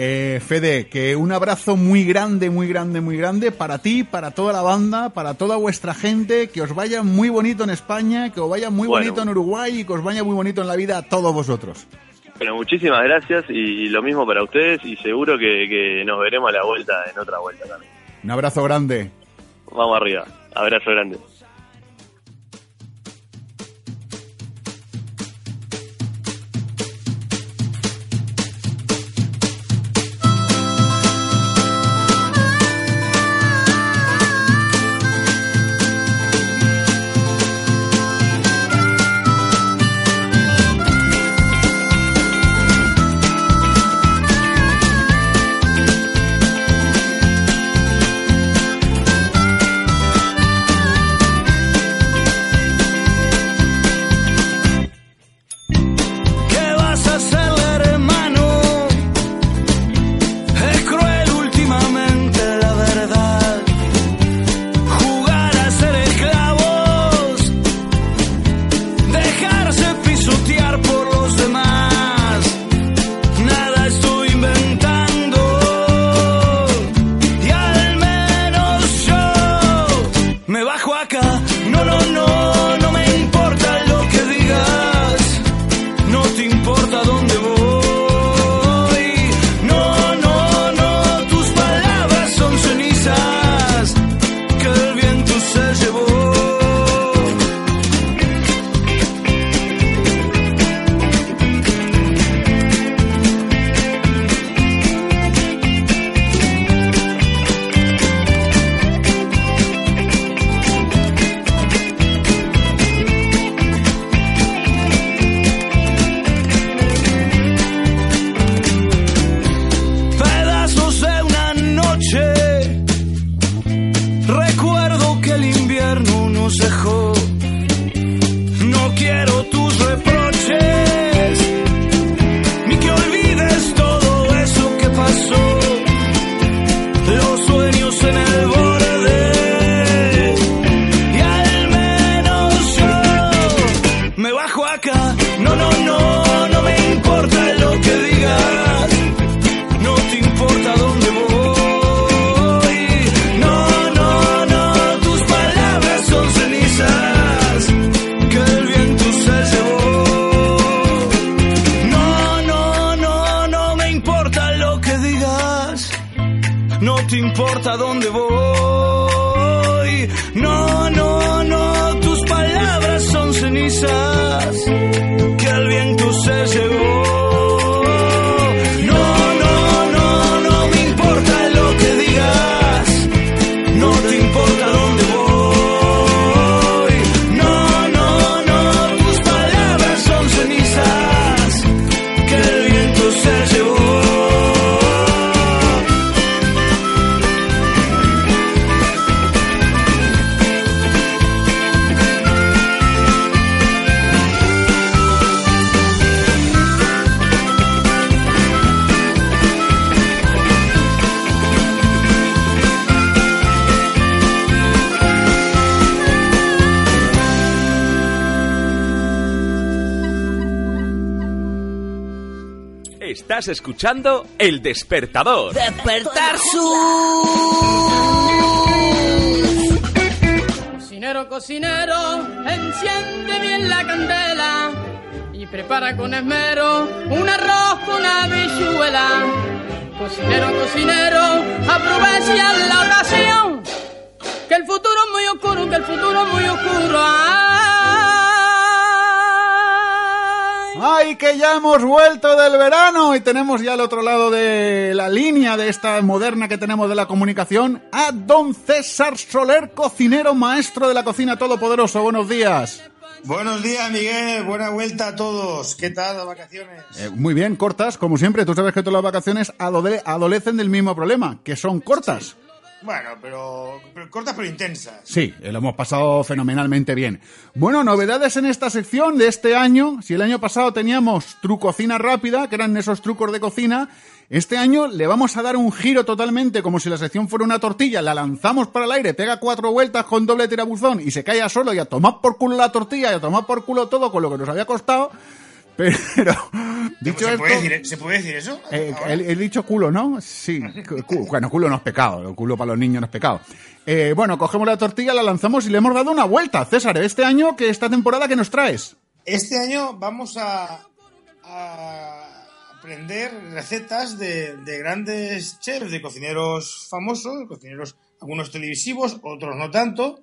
[SPEAKER 2] Eh, Fede, que un abrazo muy grande, muy grande, muy grande para ti, para toda la banda, para toda vuestra gente, que os vaya muy bonito en España, que os vaya muy
[SPEAKER 3] Bueno.
[SPEAKER 2] bonito en Uruguay y que os vaya muy bonito en la vida a todos vosotros.
[SPEAKER 3] Bueno, muchísimas gracias y, y lo mismo para ustedes y seguro que, que nos veremos a la vuelta en otra vuelta también.
[SPEAKER 2] Un abrazo grande.
[SPEAKER 3] Vamos arriba. Abrazo grande.
[SPEAKER 4] Estás escuchando El Despertador.
[SPEAKER 1] Despertar su
[SPEAKER 5] Cocinero, cocinero, enciende bien la candela y prepara con esmero un arroz con habichuela. Cocinero, cocinero, aprovecha la ocasión, que el futuro es muy oscuro, que el futuro es muy oscuro. ¡Ay!
[SPEAKER 2] ¡Ay, que ya hemos vuelto del verano! Y tenemos ya al otro lado de la línea de esta moderna que tenemos de la comunicación a don César Soler, cocinero maestro de la cocina todopoderoso. Buenos días.
[SPEAKER 6] Buenos días, Miguel. Buena vuelta a todos. ¿Qué tal las vacaciones?
[SPEAKER 2] Eh, muy bien, cortas, como siempre. Tú sabes que todas las vacaciones adole- adolecen del mismo problema, que son cortas.
[SPEAKER 6] Bueno, pero, pero cortas pero intensas.
[SPEAKER 2] Sí, eh, lo hemos pasado fenomenalmente bien. Bueno, novedades en esta sección de este año. Si el año pasado teníamos trucocina rápida, que eran esos trucos de cocina, este año le vamos a dar un giro totalmente, como si la sección fuera una tortilla, la lanzamos para el aire, pega cuatro vueltas con doble tirabuzón y se cae solo y a tomar por culo la tortilla y a tomar por culo todo con lo que nos había costado. Pero, dicho
[SPEAKER 6] ¿Se,
[SPEAKER 2] esto...
[SPEAKER 6] puede decir, ¿Se puede decir eso?
[SPEAKER 2] Eh, el, el dicho culo, ¿no? Sí. Cu- bueno, culo no es pecado. El culo para los niños no es pecado. Eh, bueno, cogemos la tortilla, la lanzamos y le hemos dado una vuelta. César, este año, que esta temporada, ¿qué nos traes?
[SPEAKER 6] Este año vamos a, a aprender recetas de, de grandes chefs, de cocineros famosos, cocineros algunos televisivos, otros no tanto,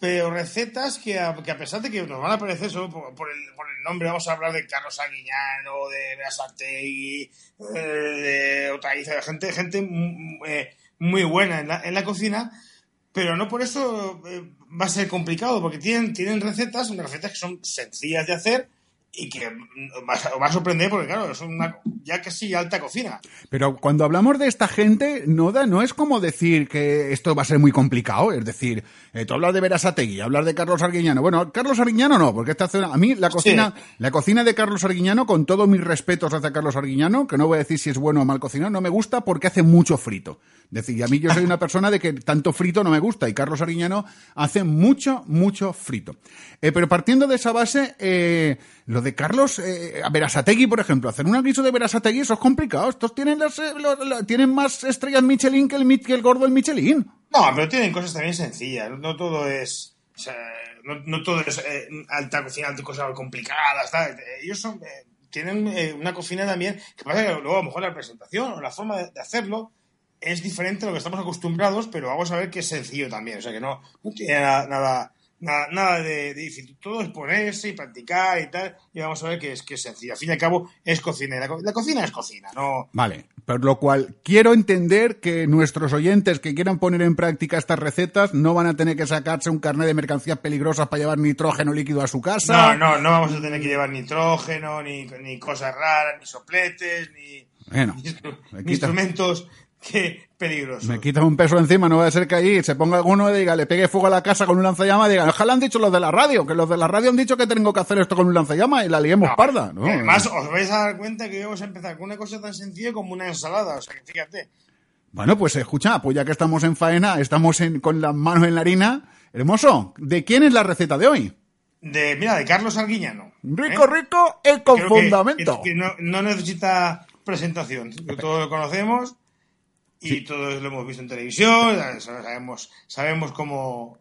[SPEAKER 6] pero recetas que a, pesar de que nos van a parecer solo por, el, por el nombre, vamos a hablar de Carlos Aguiñano, de Beasategui, eh, de Otaiza, de gente, gente mm, eh, muy buena en la, en la cocina, pero no por eso eh, va a ser complicado, porque tienen, tienen recetas, recetas que son sencillas de hacer y que mm, va a, sorprender porque, claro, es una ya casi alta cocina.
[SPEAKER 2] Pero cuando hablamos de esta gente, no, da, no es como decir que esto va a ser muy complicado. Es decir, eh, tú hablas de Verasategui, hablas de Carlos Arguiñano. Bueno, Carlos Arguiñano no, porque esta hace- a mí la cocina, la cocina de Carlos Arguiñano, con todos mis respetos hacia Carlos Arguiñano, que no voy a decir si es bueno o mal cocinado, no me gusta porque hace mucho frito. Es decir, y a mí yo soy una persona de que tanto frito no me gusta y Carlos Arguiñano hace mucho, mucho frito. Eh, pero partiendo de esa base, eh, lo de Carlos eh, Verasategui, por ejemplo, hacer un guiso de Verasategui, eso es complicado. Estos tienen, las, eh, tienen más estrellas Michelin que el, que el gordo del Michelin.
[SPEAKER 6] No, pero tienen cosas también sencillas. No todo es. no, no todo es eh, alta cocina, alta cosas complicadas. tal. Ellos son, eh, tienen eh, una cocina también. Que pasa que luego a lo mejor la presentación o la forma de, hacerlo es diferente a lo que estamos acostumbrados, pero vamos a ver que es sencillo también. O sea que no, no tiene nada, nada, nada de, de difícil. Todo es ponerse y practicar y tal. Y vamos a ver que es, que es sencillo. Al fin y al cabo es cocina. La, co- la cocina es cocina, no.
[SPEAKER 2] Vale, por lo cual quiero entender que nuestros oyentes que quieran poner en práctica estas recetas no van a tener que sacarse un carnet de mercancías peligrosas para llevar nitrógeno líquido a su casa.
[SPEAKER 6] No, no, no vamos a tener que llevar nitrógeno, ni, ni cosas raras, ni sopletes, ni,
[SPEAKER 2] Bueno,
[SPEAKER 6] ni instrumentos que peligrosos.
[SPEAKER 2] Me quitas un peso encima, no va a ser que allí se ponga alguno y diga, le pegue fuego a la casa con un lanzallamas y diga, ojalá han dicho los de la radio, que los de la radio han dicho que tengo que hacer esto con un lanzallamas y la liemos
[SPEAKER 6] No,
[SPEAKER 2] parda. ¿no?
[SPEAKER 6] Además, os vais a dar cuenta que vamos a empezar con una cosa tan sencilla como una ensalada. O sea, que fíjate.
[SPEAKER 2] Bueno, pues escucha, pues ya que estamos en faena, estamos en- con las manos en la harina. Hermoso, ¿de quién es la receta de hoy?
[SPEAKER 6] De, mira, de Carlos Arguiñano.
[SPEAKER 2] Rico,
[SPEAKER 6] ¿eh?
[SPEAKER 2] rico y con
[SPEAKER 6] Creo
[SPEAKER 2] fundamento.
[SPEAKER 6] que- que no, no necesita presentación. que Todos lo conocemos y todos lo hemos visto en televisión. Sabemos, sabemos cómo,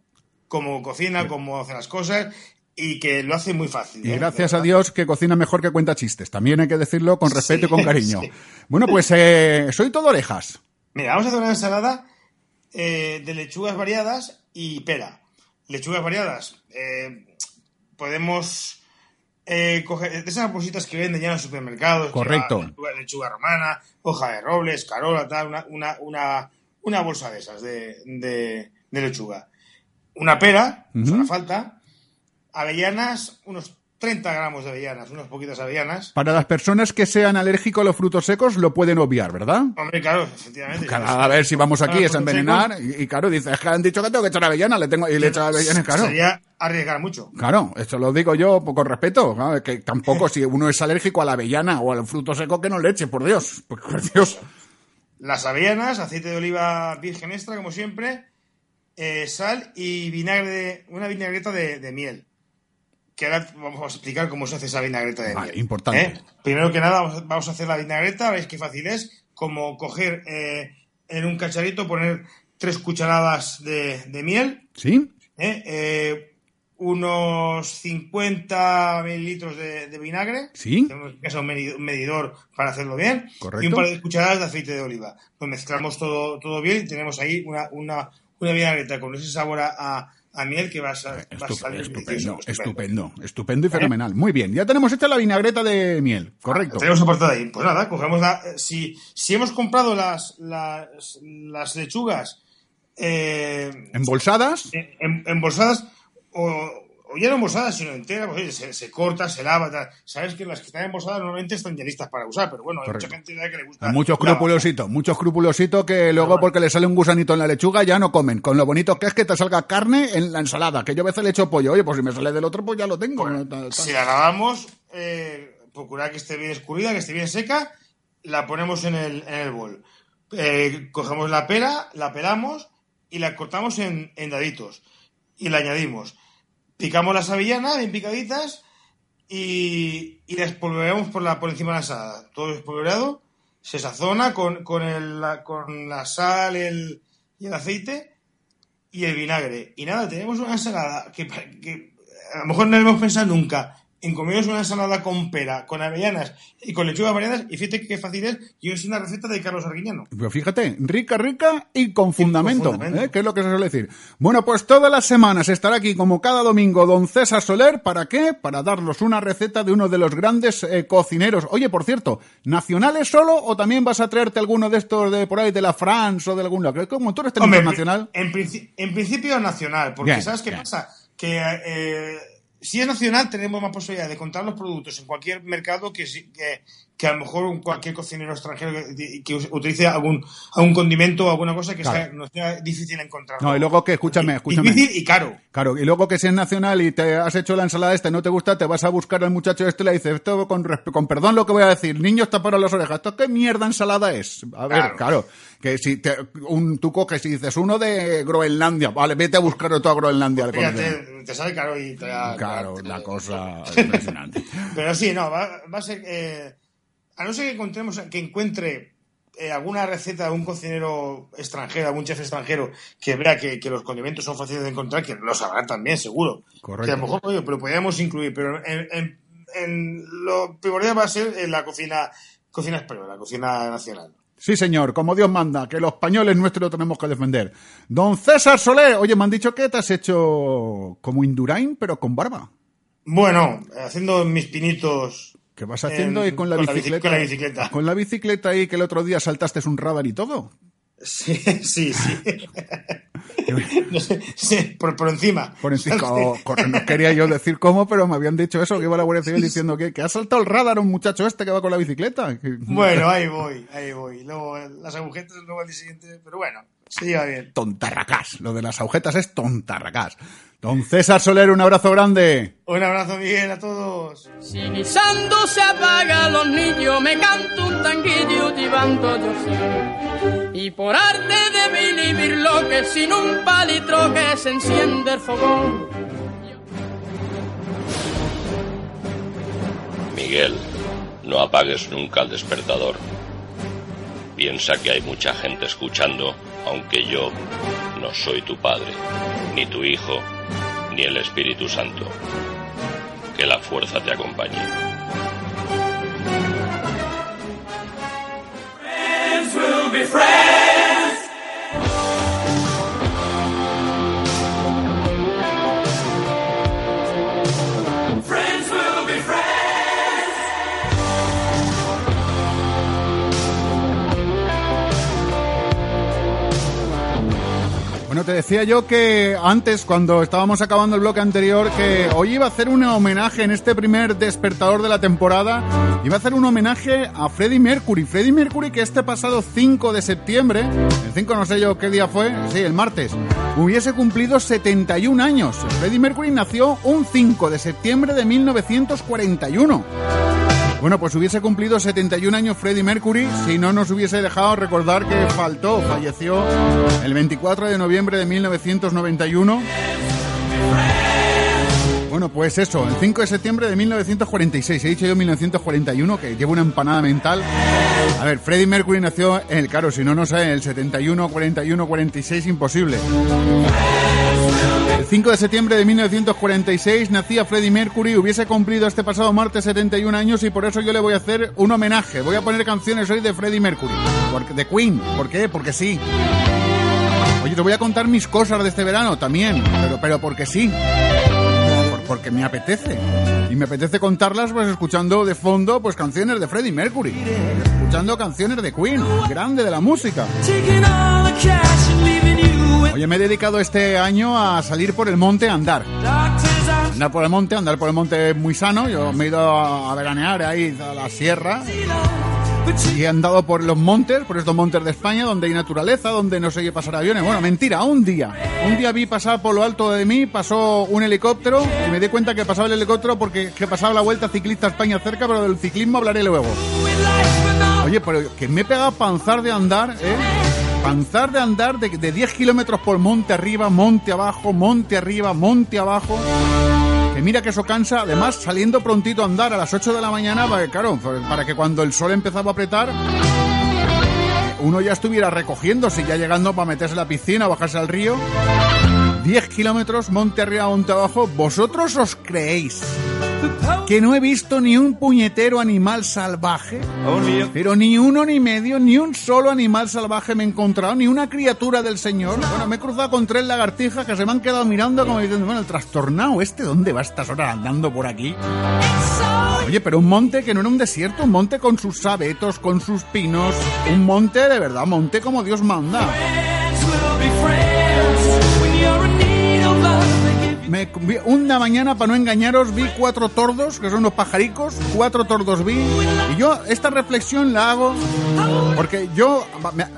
[SPEAKER 6] cómo cocina, cómo hace las cosas y que lo hace muy fácil.
[SPEAKER 2] Y
[SPEAKER 6] ¿eh?
[SPEAKER 2] gracias a. Dios que cocina mejor que cuenta chistes. También hay que decirlo con respeto y con
[SPEAKER 6] Sí,
[SPEAKER 2] cariño.
[SPEAKER 6] sí.
[SPEAKER 2] Bueno, pues eh, soy todo orejas.
[SPEAKER 6] Mira, vamos a hacer una ensalada eh, de lechugas variadas y pera. Lechugas variadas. eh, podemos eh, coger de esas bolsitas que venden ya en los supermercados.
[SPEAKER 2] Correcto.
[SPEAKER 6] Lechuga, lechuga romana, hoja de robles, carola, tal, una, una, una, una bolsa de esas de, de, de lechuga. Una pera,
[SPEAKER 2] Ujú.
[SPEAKER 6] una falta. Avellanas, unos 30 gramos de avellanas, unas poquitas avellanas.
[SPEAKER 2] Para las personas que sean alérgicos a los frutos secos lo pueden obviar, ¿verdad?
[SPEAKER 6] Hombre, claro, efectivamente.
[SPEAKER 2] Claro, a ver si vamos aquí es envenenar y, y claro, dices, es que han dicho que tengo que echar avellana, le tengo y le echo avellanas, claro.
[SPEAKER 6] Sería arriesgar mucho.
[SPEAKER 2] Claro, esto lo digo yo con respeto, ¿no? que tampoco si uno es alérgico a la avellana o al fruto seco que no le eche, por Dios, por Dios.
[SPEAKER 6] Las avellanas, aceite de oliva virgen extra, como siempre, eh, sal y vinagre, de- una vinagreta de, de miel. Que ahora vamos a explicar cómo se hace esa vinagreta de
[SPEAKER 2] Vale,
[SPEAKER 6] miel.
[SPEAKER 2] importante.
[SPEAKER 6] ¿eh? Primero que nada, vamos a, hacer la vinagreta, veis qué fácil es, como coger eh, en un cacharrito, poner tres cucharadas de, de miel,
[SPEAKER 2] ¿Sí?
[SPEAKER 6] ¿eh? Eh, unos 50 mililitros de, de vinagre,
[SPEAKER 2] ¿Sí?
[SPEAKER 6] tenemos que hacer un medi- un medidor para hacerlo bien.
[SPEAKER 2] Correcto.
[SPEAKER 6] Y un par de cucharadas de aceite de oliva. Pues mezclamos todo, todo bien y tenemos ahí una, una, una vinagreta con ese sabor a, a- miel que va a, salir
[SPEAKER 2] estupendo,
[SPEAKER 6] delicioso,
[SPEAKER 2] estupendo, estupendo y fenomenal. Muy bien, ya tenemos hecha la vinagreta de miel, correcto.
[SPEAKER 6] Lo tenemos apartado ahí. Pues nada, cogemos la. eh, Si, si hemos comprado las, las, las lechugas eh,
[SPEAKER 2] Embolsadas,
[SPEAKER 6] em- embolsadas o, o ya no embolsadas, sino enteras, pues oye, se, se corta, se lava, tal. Sabes que las que están embolsadas normalmente están ya listas para usar, pero bueno, hay
[SPEAKER 2] Correcto.
[SPEAKER 6] mucha gente que le gusta.
[SPEAKER 2] Muchos crupulositos, muchos crupulositos que luego porque le sale un gusanito en la lechuga ya no comen. Con lo bonito que es que te salga carne en la ensalada, que yo a veces le echo pollo. Oye, pues si me sale del otro, pues ya lo tengo.
[SPEAKER 6] Bueno, si la lavamos, eh, procurar que esté bien escurrida, que esté bien seca, la ponemos en el, en el bol. Eh, cogemos la pera, la pelamos y la cortamos en, en daditos. Y la añadimos. Picamos las avellanas bien picaditas y, y la espolvoreamos por, la, por encima de la ensalada. Todo espolvoreado, se sazona con, con, el, la, con la sal el, y el aceite y el vinagre. Y nada, tenemos una ensalada que, a lo mejor no hemos pensado nunca en comernos una ensalada con pera, con avellanas y con lechugas variadas. Y fíjate qué fácil es. Y es una receta de Carlos Arguiñano.
[SPEAKER 2] Pero fíjate, rica, rica y con fundamento,
[SPEAKER 6] fundamento.
[SPEAKER 2] ¿eh? que es lo que se suele decir. Bueno, pues todas las semanas estará aquí, como cada domingo, don César Soler. ¿Para qué? Para darnos una receta de uno de los grandes eh, cocineros. Oye, por cierto, ¿nacionales solo o también vas a traerte alguno de estos de por ahí, de la France o de algún lado? Que Como tú eres tan internacional.
[SPEAKER 6] En, en principio nacional, porque
[SPEAKER 2] Bien,
[SPEAKER 6] ¿sabes qué
[SPEAKER 2] bien.
[SPEAKER 6] pasa? Que eh, si es nacional tenemos más posibilidad de encontrar los productos en cualquier mercado que, si- que, que a lo mejor un- cualquier cocinero extranjero que, que utilice algún, algún condimento o alguna cosa que
[SPEAKER 2] Claro.
[SPEAKER 6] sea, nos sea difícil encontrar.
[SPEAKER 2] No, y luego que, escúchame, escúchame.
[SPEAKER 6] Difícil y caro.
[SPEAKER 2] Claro, y luego que si es nacional y te has hecho la ensalada esta y no te gusta, te vas a buscar al muchacho este y le dices, esto con, con perdón lo que voy a decir, niños taparon las orejas, ¿esto qué mierda ensalada es? A ver, claro,
[SPEAKER 6] Claro.
[SPEAKER 2] Que si te, un, tú coges y dices uno de Groenlandia, vale, vete a buscar otro a Groenlandia.
[SPEAKER 6] Fíjate, te sale caro y te,
[SPEAKER 2] Claro,
[SPEAKER 6] te-
[SPEAKER 2] la cosa impresionante.
[SPEAKER 6] Pero sí, no, va, va a ser. eh, a no ser que encontremos, que encuentre eh, alguna receta de algún cocinero extranjero, algún chef extranjero, que vea que, que los condimentos son fáciles de encontrar, que lo sabrán también, seguro.
[SPEAKER 2] Correcto.
[SPEAKER 6] Que a lo mejor, oye, pero podríamos incluir, pero en, en- en lo primordial va a ser en la cocina, cocina española, la cocina nacional.
[SPEAKER 2] Sí, señor, como Dios manda, que los españoles nuestros tenemos que defender. Don César Soler, oye, me han dicho que te has hecho como Indurain, pero con barba.
[SPEAKER 6] Bueno, haciendo mis pinitos.
[SPEAKER 2] ¿Qué vas haciendo
[SPEAKER 6] en-
[SPEAKER 2] ahí con la
[SPEAKER 6] con
[SPEAKER 2] bicicleta?
[SPEAKER 6] con la bicicleta.
[SPEAKER 2] Con la bicicleta ahí que el otro día saltaste un radar y todo.
[SPEAKER 6] Sí, sí, sí. No sé, sí, por, por encima.
[SPEAKER 2] Por encima, oh, no quería yo decir cómo, pero me habían dicho eso, que iba la Guardia Civil diciendo que, que ha saltado el radar un muchacho este que va con la bicicleta.
[SPEAKER 6] Bueno, ahí voy, ahí voy. Luego eh, las agujetas luego al día siguiente, pero bueno, se lleva bien.
[SPEAKER 2] Tontarracás. Lo de las agujetas es tontarracás. Don César Soler, un abrazo grande.
[SPEAKER 6] Un abrazo, Miguel, a todos.
[SPEAKER 5] Si guisando se apaga los niños, me canto un tanguillo llevando yo. Y por arte de vivir lo que sin un palitro que se enciende el fogón.
[SPEAKER 7] Miguel, no apagues nunca el despertador. Piensa que hay mucha gente escuchando, aunque yo no soy tu padre, ni tu hijo, ni el Espíritu Santo. Que la fuerza te acompañe. friends will be friends.
[SPEAKER 2] Te decía yo que antes, cuando estábamos acabando el bloque anterior, que hoy iba a hacer un homenaje en este primer despertador de la temporada. Iba a hacer un homenaje a Freddie Mercury. Freddie Mercury que este pasado 5 de septiembre, el 5 no sé yo qué día fue, sí, el martes, hubiese cumplido 71 años. Freddie Mercury nació un 5 de septiembre de 1941. Bueno, pues hubiese cumplido 71 años Freddie Mercury si no nos hubiese dejado recordar que faltó, falleció el 24 de noviembre de 1991. Bueno, pues eso, el 5 de septiembre de 1946. He dicho yo 1941, que llevo una empanada mental. A ver, Freddie Mercury nació en el, claro, si no, no sé, el 71, 41, 46, imposible. El 5 de septiembre de 1946 nacía Freddie Mercury, hubiese cumplido este pasado martes 71 años y por eso yo le voy a hacer un homenaje. Voy a poner canciones hoy de Freddie Mercury, de Queen. ¿Por qué? Porque sí. Oye, te voy a contar mis cosas de este verano también, pero, pero porque sí. Por- porque me apetece. Y me apetece contarlas pues escuchando de fondo pues canciones de Freddie Mercury. Escuchando canciones de Queen, grande de la música. Oye, me he dedicado este año a salir por el monte a andar. Andar por el monte, andar por el monte es muy sano. Yo me he ido a veranear ahí a la sierra. Y he andado por los montes, por estos montes de España, donde hay naturaleza, donde no se oye pasar aviones. Bueno, mentira, un día. Un día vi pasar por lo alto de mí, pasó un helicóptero y me di cuenta que pasaba el helicóptero porque que pasaba la vuelta ciclista a España cerca, pero del ciclismo hablaré luego. Oye, pero que me he pegado panzar de andar, ¿eh? Panzar de andar de, de 10 kilómetros por monte arriba, monte abajo, monte arriba, monte abajo. Que mira que eso cansa, además saliendo prontito a andar a las 8 de la mañana, para claro, para que cuando el sol empezaba a apretar, uno ya estuviera recogiéndose, ya llegando para meterse en la piscina, bajarse al río. 10 kilómetros, monte arriba, monte abajo. ¿Vosotros os creéis que no he visto ni un puñetero animal salvaje? Pero ni uno ni medio, ni un solo animal salvaje me he encontrado, ni una criatura del Señor. Bueno, me he cruzado con tres lagartijas que se me han quedado mirando como diciendo, bueno, el trastornado este, ¿dónde va a estas horas andando por aquí? Oye, pero un monte que no era un desierto, un monte con sus sabetos, con sus pinos, un monte de verdad, monte como Dios manda. Vi- una mañana, para no engañaros, vi cuatro tordos, que son unos pajaricos, cuatro tordos vi, y yo esta reflexión la hago porque yo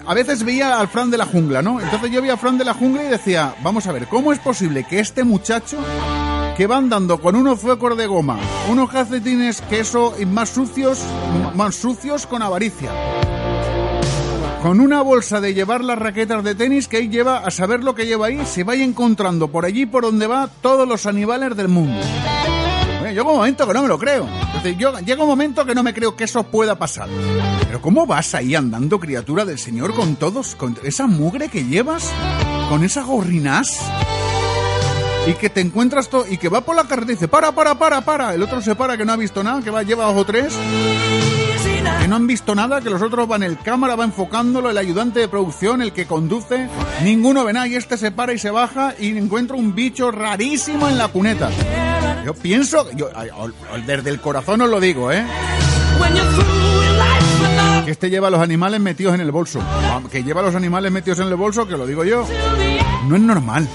[SPEAKER 2] a veces veía al Fran de la jungla, ¿no? Entonces yo veía al Fran de la jungla y decía, vamos a ver, ¿cómo es posible que este muchacho que va andando con unos fuecos de goma, unos calcetines queso y más sucios, más sucios con avaricia? Con una bolsa de llevar las raquetas de tenis que ahí lleva a saber lo que lleva ahí, se vaya encontrando por allí por donde va todos los animales del mundo. Oye, llega un momento que no me lo creo. Es decir, yo, llega un momento que no me creo que eso pueda pasar. Pero ¿cómo vas ahí andando, criatura del Señor, con todos, con esa mugre que llevas, con esa gorrinás? Y que te encuentras todo, y que va por la carretera y dice, para, para, para, para. El otro se para, que no ha visto nada, que va, lleva dos o tres que no han visto nada, que los otros van, el cámara va enfocándolo, el ayudante de producción, el que conduce, ninguno ve nada y este se para y se baja y encuentra un bicho rarísimo en la cuneta. Yo pienso, yo, desde el corazón os lo digo, ¿eh? Que este lleva a los animales metidos en el bolso. Que lleva a los animales metidos en el bolso, que lo digo yo. No es normal.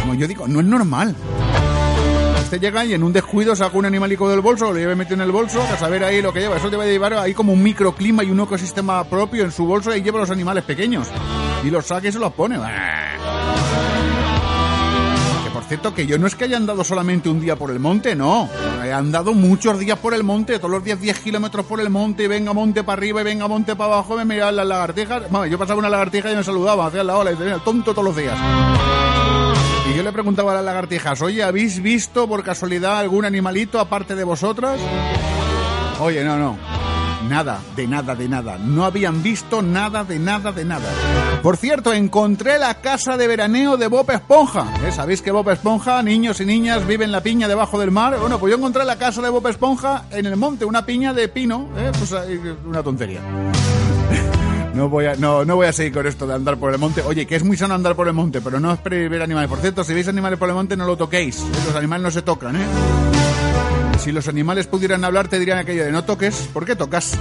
[SPEAKER 2] Como yo digo, no es normal. Este llega y en un descuido saca un animalico del bolso, lo lleva metido en el bolso, a saber ahí lo que lleva. Eso te va a llevar ahí como un microclima y un ecosistema propio en su bolso y lleva los animales pequeños. Y los saca y se los pone. Que por cierto, que yo no es que haya andado solamente un día por el monte, no. He andado muchos días por el monte, todos los días 10 kilómetros por el monte, y venga monte para arriba y venga monte para abajo, me miraban las lagartijas. Yo pasaba una lagartija y me saludaba, hacía la ola y tenía tonto todos los días. Le preguntaba a las lagartijas, oye, ¿habéis visto por casualidad algún animalito aparte de vosotras? Oye, no, no. Nada, de nada, de nada. No habían visto nada, de nada, de nada. Por cierto, encontré la casa de veraneo de Bob Esponja. ¿Eh? ¿Sabéis que Bob Esponja, niños y niñas, viven la piña debajo del mar? Bueno, pues yo encontré la casa de Bob Esponja en el monte, una piña de pino. ¿eh? Pues ahí, una tontería. No voy, a, no, no voy a seguir con esto de andar por el monte. Oye, que es muy sano andar por el monte, pero no es ver animales. Por cierto, si veis animales por el monte, no lo toquéis. Los animales no se tocan, ¿eh? Si los animales pudieran hablar, te dirían aquello de no toques. ¿Por qué tocas?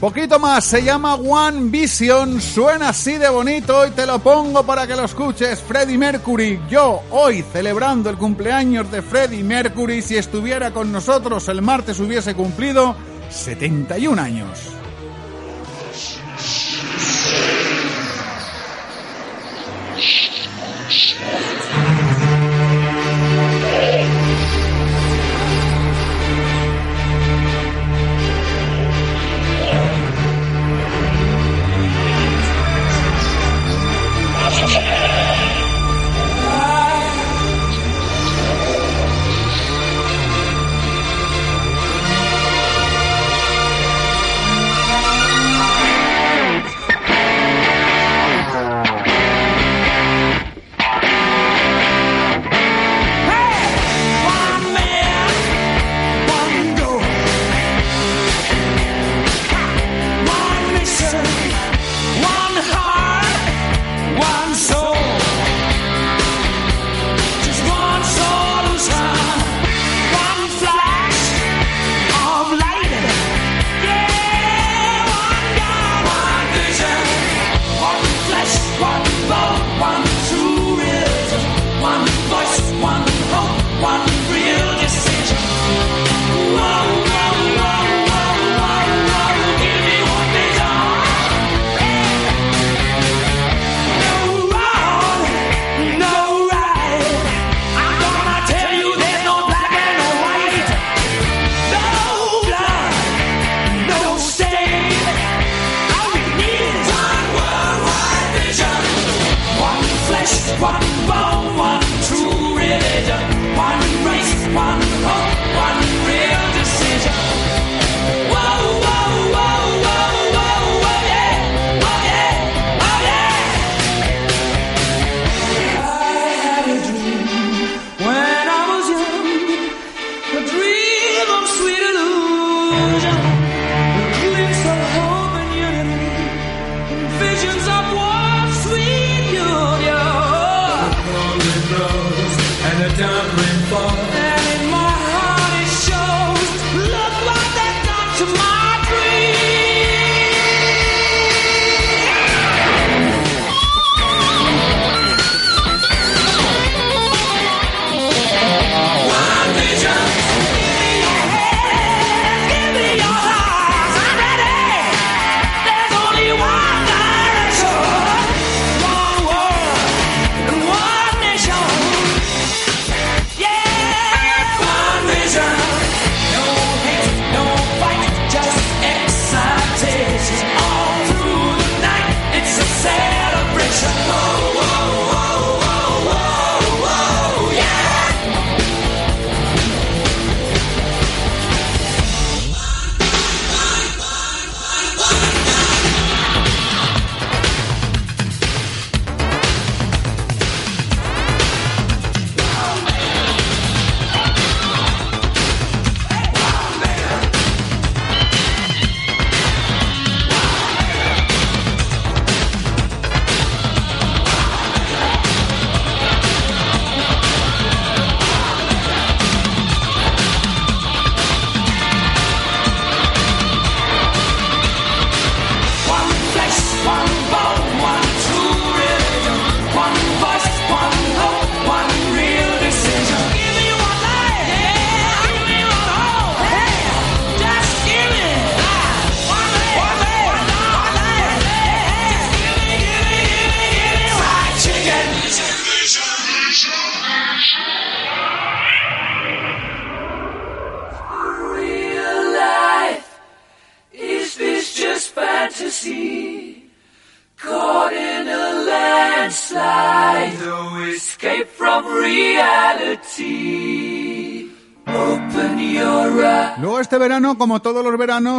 [SPEAKER 1] Poquito más, se llama One Vision, suena así de bonito y te lo pongo para que lo escuches. Freddie Mercury, yo hoy celebrando el cumpleaños de Freddie Mercury, si estuviera con nosotros el martes hubiese cumplido 71 años.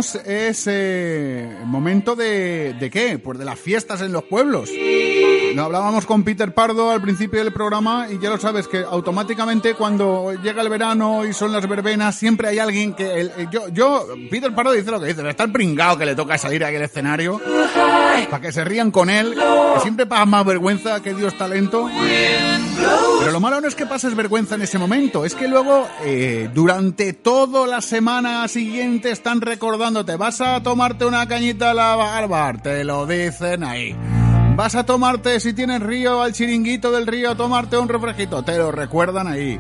[SPEAKER 1] Veranos, es momento de, de qué? Pues de las fiestas en los pueblos.
[SPEAKER 2] Lo hablábamos con Peter Pardo al principio del programa y ya lo sabes que automáticamente cuando llega el verano y son las verbenas siempre hay alguien que el- yo Peter Pardo dice lo que dice, está el pringao que le toca salir aquí al escenario para que se rían con él, que siempre pasa más vergüenza que Dios talento. Pero lo malo no es que pases vergüenza en ese momento, es que luego eh, durante toda la semana siguiente están recordándote, vas a tomarte una cañita a la barbar, te lo dicen ahí. Vas a tomarte, si tienes río, al chiringuito del río, a tomarte un refresquito, te lo recuerdan ahí.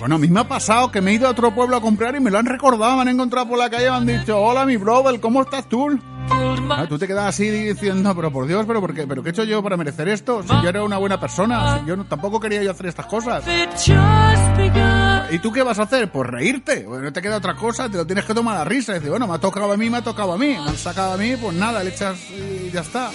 [SPEAKER 2] Bueno, a mí me ha pasado que me he ido a otro pueblo a comprar y me lo han recordado, me han encontrado por la calle y me han dicho, hola mi brother, ¿cómo estás tú? Ah, tú te quedas así diciendo, pero por Dios, pero ¿por qué? ¿Pero qué he hecho yo para merecer esto? Si yo era una buena persona, si yo no- tampoco quería yo hacer estas cosas. ¿Y tú qué vas a hacer? Pues reírte. Bueno, no te queda otra cosa, te lo tienes que tomar a risa. Y decir, bueno, me ha tocado a mí, me ha tocado a mí. Me han sacado a mí, pues nada, le echas y ya está.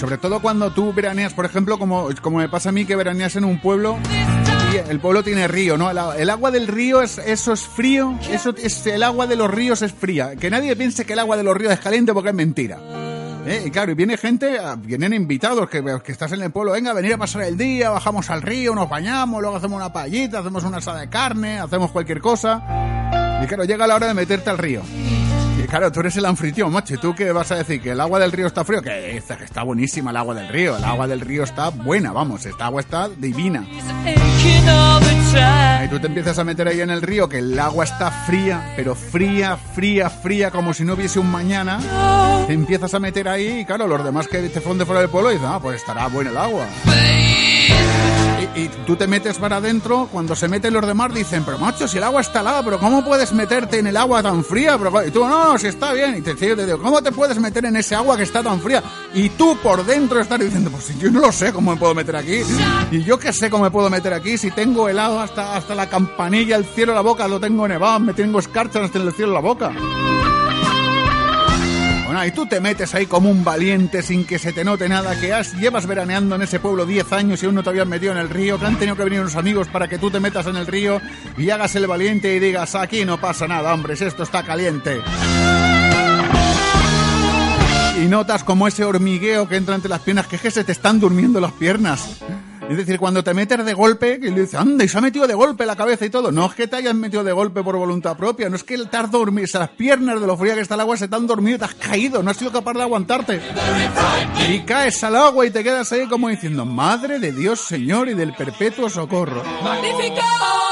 [SPEAKER 2] Sobre todo cuando tú veraneas, por ejemplo, como, como me pasa a mí que veraneas en un pueblo el pueblo tiene río, ¿no? El agua del río es eso es frío, eso es el agua de los ríos es fría. Que nadie piense que el agua de los ríos es caliente porque es mentira. ¿Eh? Y claro, y viene gente, ah, vienen invitados que, que estás en el pueblo, venga, venir a pasar el día, bajamos al río, nos bañamos, luego hacemos una paellita, hacemos una asada de carne, hacemos cualquier cosa. Y claro, llega la hora de meterte al río. Claro, tú eres el anfitrión, macho. ¿Y tú qué vas a decir? ¿Que el agua del río está frío? Que está buenísima el agua del río. El agua del río está buena, vamos. Esta agua está divina. Y tú te empiezas a meter ahí en el río que el agua está fría, pero fría, fría, fría, como si no hubiese un mañana. Te empiezas a meter ahí y claro, los demás que te fueron de fuera del pueblo dicen, ah, pues estará buena el agua. Y, tú te metes para adentro, cuando se meten los demás dicen, pero macho, si el agua está helada, pero ¿cómo puedes meterte en el agua tan fría? Y tú, no, si está bien. Y te, te digo, ¿cómo te puedes meter en ese agua que está tan fría? Y tú por dentro estás diciendo, pues yo no lo sé cómo me puedo meter aquí. Y yo qué sé cómo me puedo meter aquí, si tengo helado hasta, hasta la campanilla, el cielo, la boca, lo tengo nevado, me tengo escarchas hasta el cielo, la boca. Y tú te metes ahí como un valiente sin que se te note nada, que has, llevas veraneando en ese pueblo 10 años y aún no te habías metido en el río, que han tenido que venir unos amigos para que tú te metas en el río y hagas el valiente y digas, aquí no pasa nada, hombres, esto está caliente. Y notas como ese hormigueo que entra entre las piernas, que se te están durmiendo las piernas. Es decir, cuando te metes de golpe, que le dices, anda, y se ha metido de golpe la cabeza y todo. No es que te hayas metido de golpe por voluntad propia, no es que te has dormido, las piernas de lo fría que está el agua se te han dormido y te has caído, no has sido capaz de aguantarte. Y caes al agua y te quedas ahí como diciendo, Madre de Dios, Señor, y del perpetuo socorro. Y al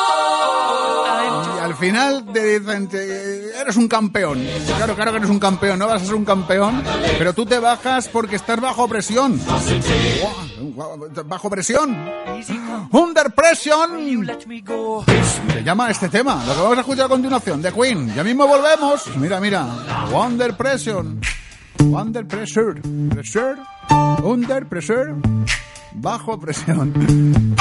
[SPEAKER 2] final te dicen, eres un campeón. Claro, claro que eres un campeón, no vas a ser un campeón, pero tú te bajas porque estás bajo presión. Bajo presión. Under presión. Se llama este tema, lo que vamos a escuchar a continuación, de Queen. Ya mismo volvemos. Mira, mira. Under presión. Under pressure. Pressure. Under pressure. Bajo presión.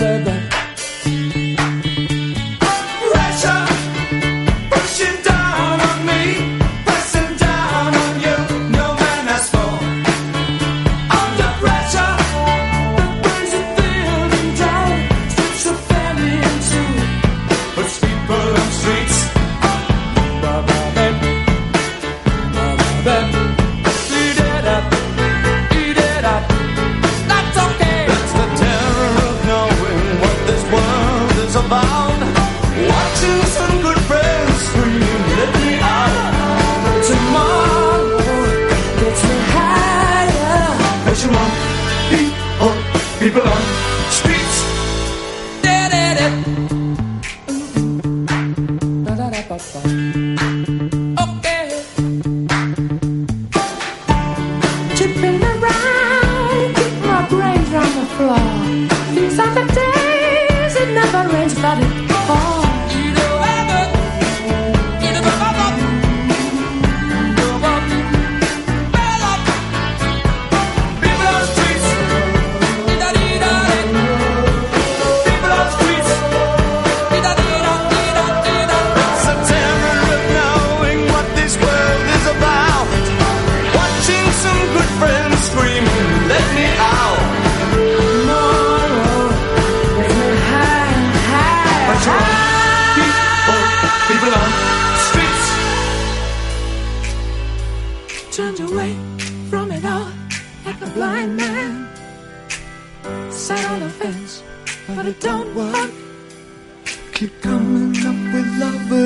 [SPEAKER 1] Pressure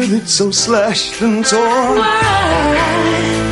[SPEAKER 1] It's so slashed and torn.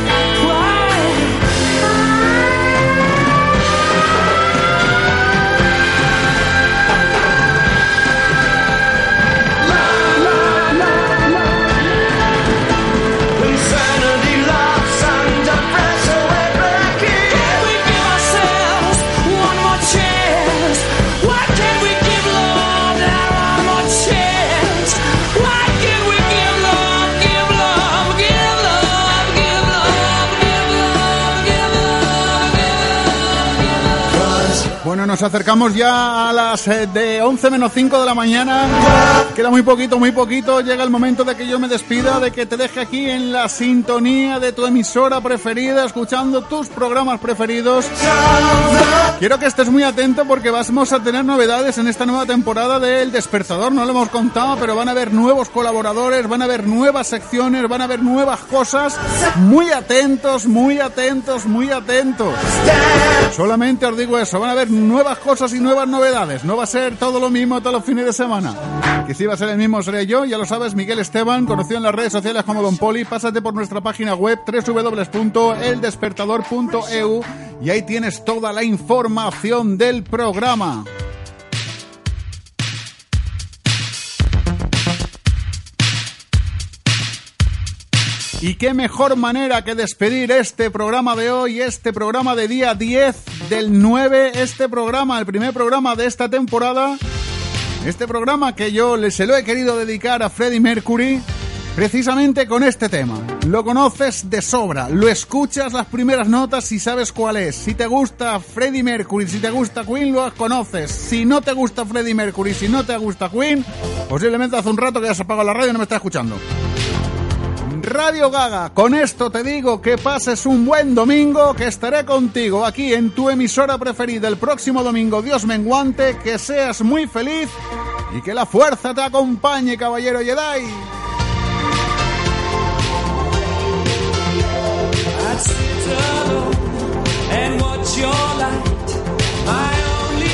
[SPEAKER 2] Nos acercamos ya a las eh, de 11 menos 5 de la mañana. Queda muy poquito, muy poquito. Llega el momento de que yo me despida, de que te deje aquí en la sintonía de tu emisora preferida, escuchando tus programas preferidos. Quiero que estés muy atento porque vamos a tener novedades en esta nueva temporada del Despertador. No lo hemos contado, pero van a haber nuevos colaboradores, van a haber nuevas secciones, van a haber nuevas cosas. Muy atentos, muy atentos, muy atentos. Solamente os digo eso, van a haber nuevas cosas y nuevas novedades. No va a ser todo lo mismo todos los fines de semana. Que si va a ser el mismo seré yo, ya lo sabes, Miguel Esteban, conocido en las redes sociales como Don Poli. Pásate por nuestra página web www.eldespertador.eu y ahí tienes toda la información del programa. Y qué mejor manera que despedir este programa de hoy, este programa de día 10 del 9, este programa, el primer programa de esta temporada, este programa que yo se lo he querido dedicar a Freddie Mercury, precisamente con este tema. Lo conoces de sobra, lo escuchas las primeras notas y sabes cuál es. Si te gusta Freddie Mercury, si te gusta Queen, lo conoces. Si no te gusta Freddie Mercury, si no te gusta Queen, posiblemente hace un rato que ya se apagado la radio y no me está escuchando. Radio Gaga, con esto te digo que pases un buen domingo, que estaré contigo aquí en tu emisora preferida el próximo domingo, Dios menguante, que seas muy feliz y que la fuerza te acompañe, caballero Jedi.
[SPEAKER 1] Alone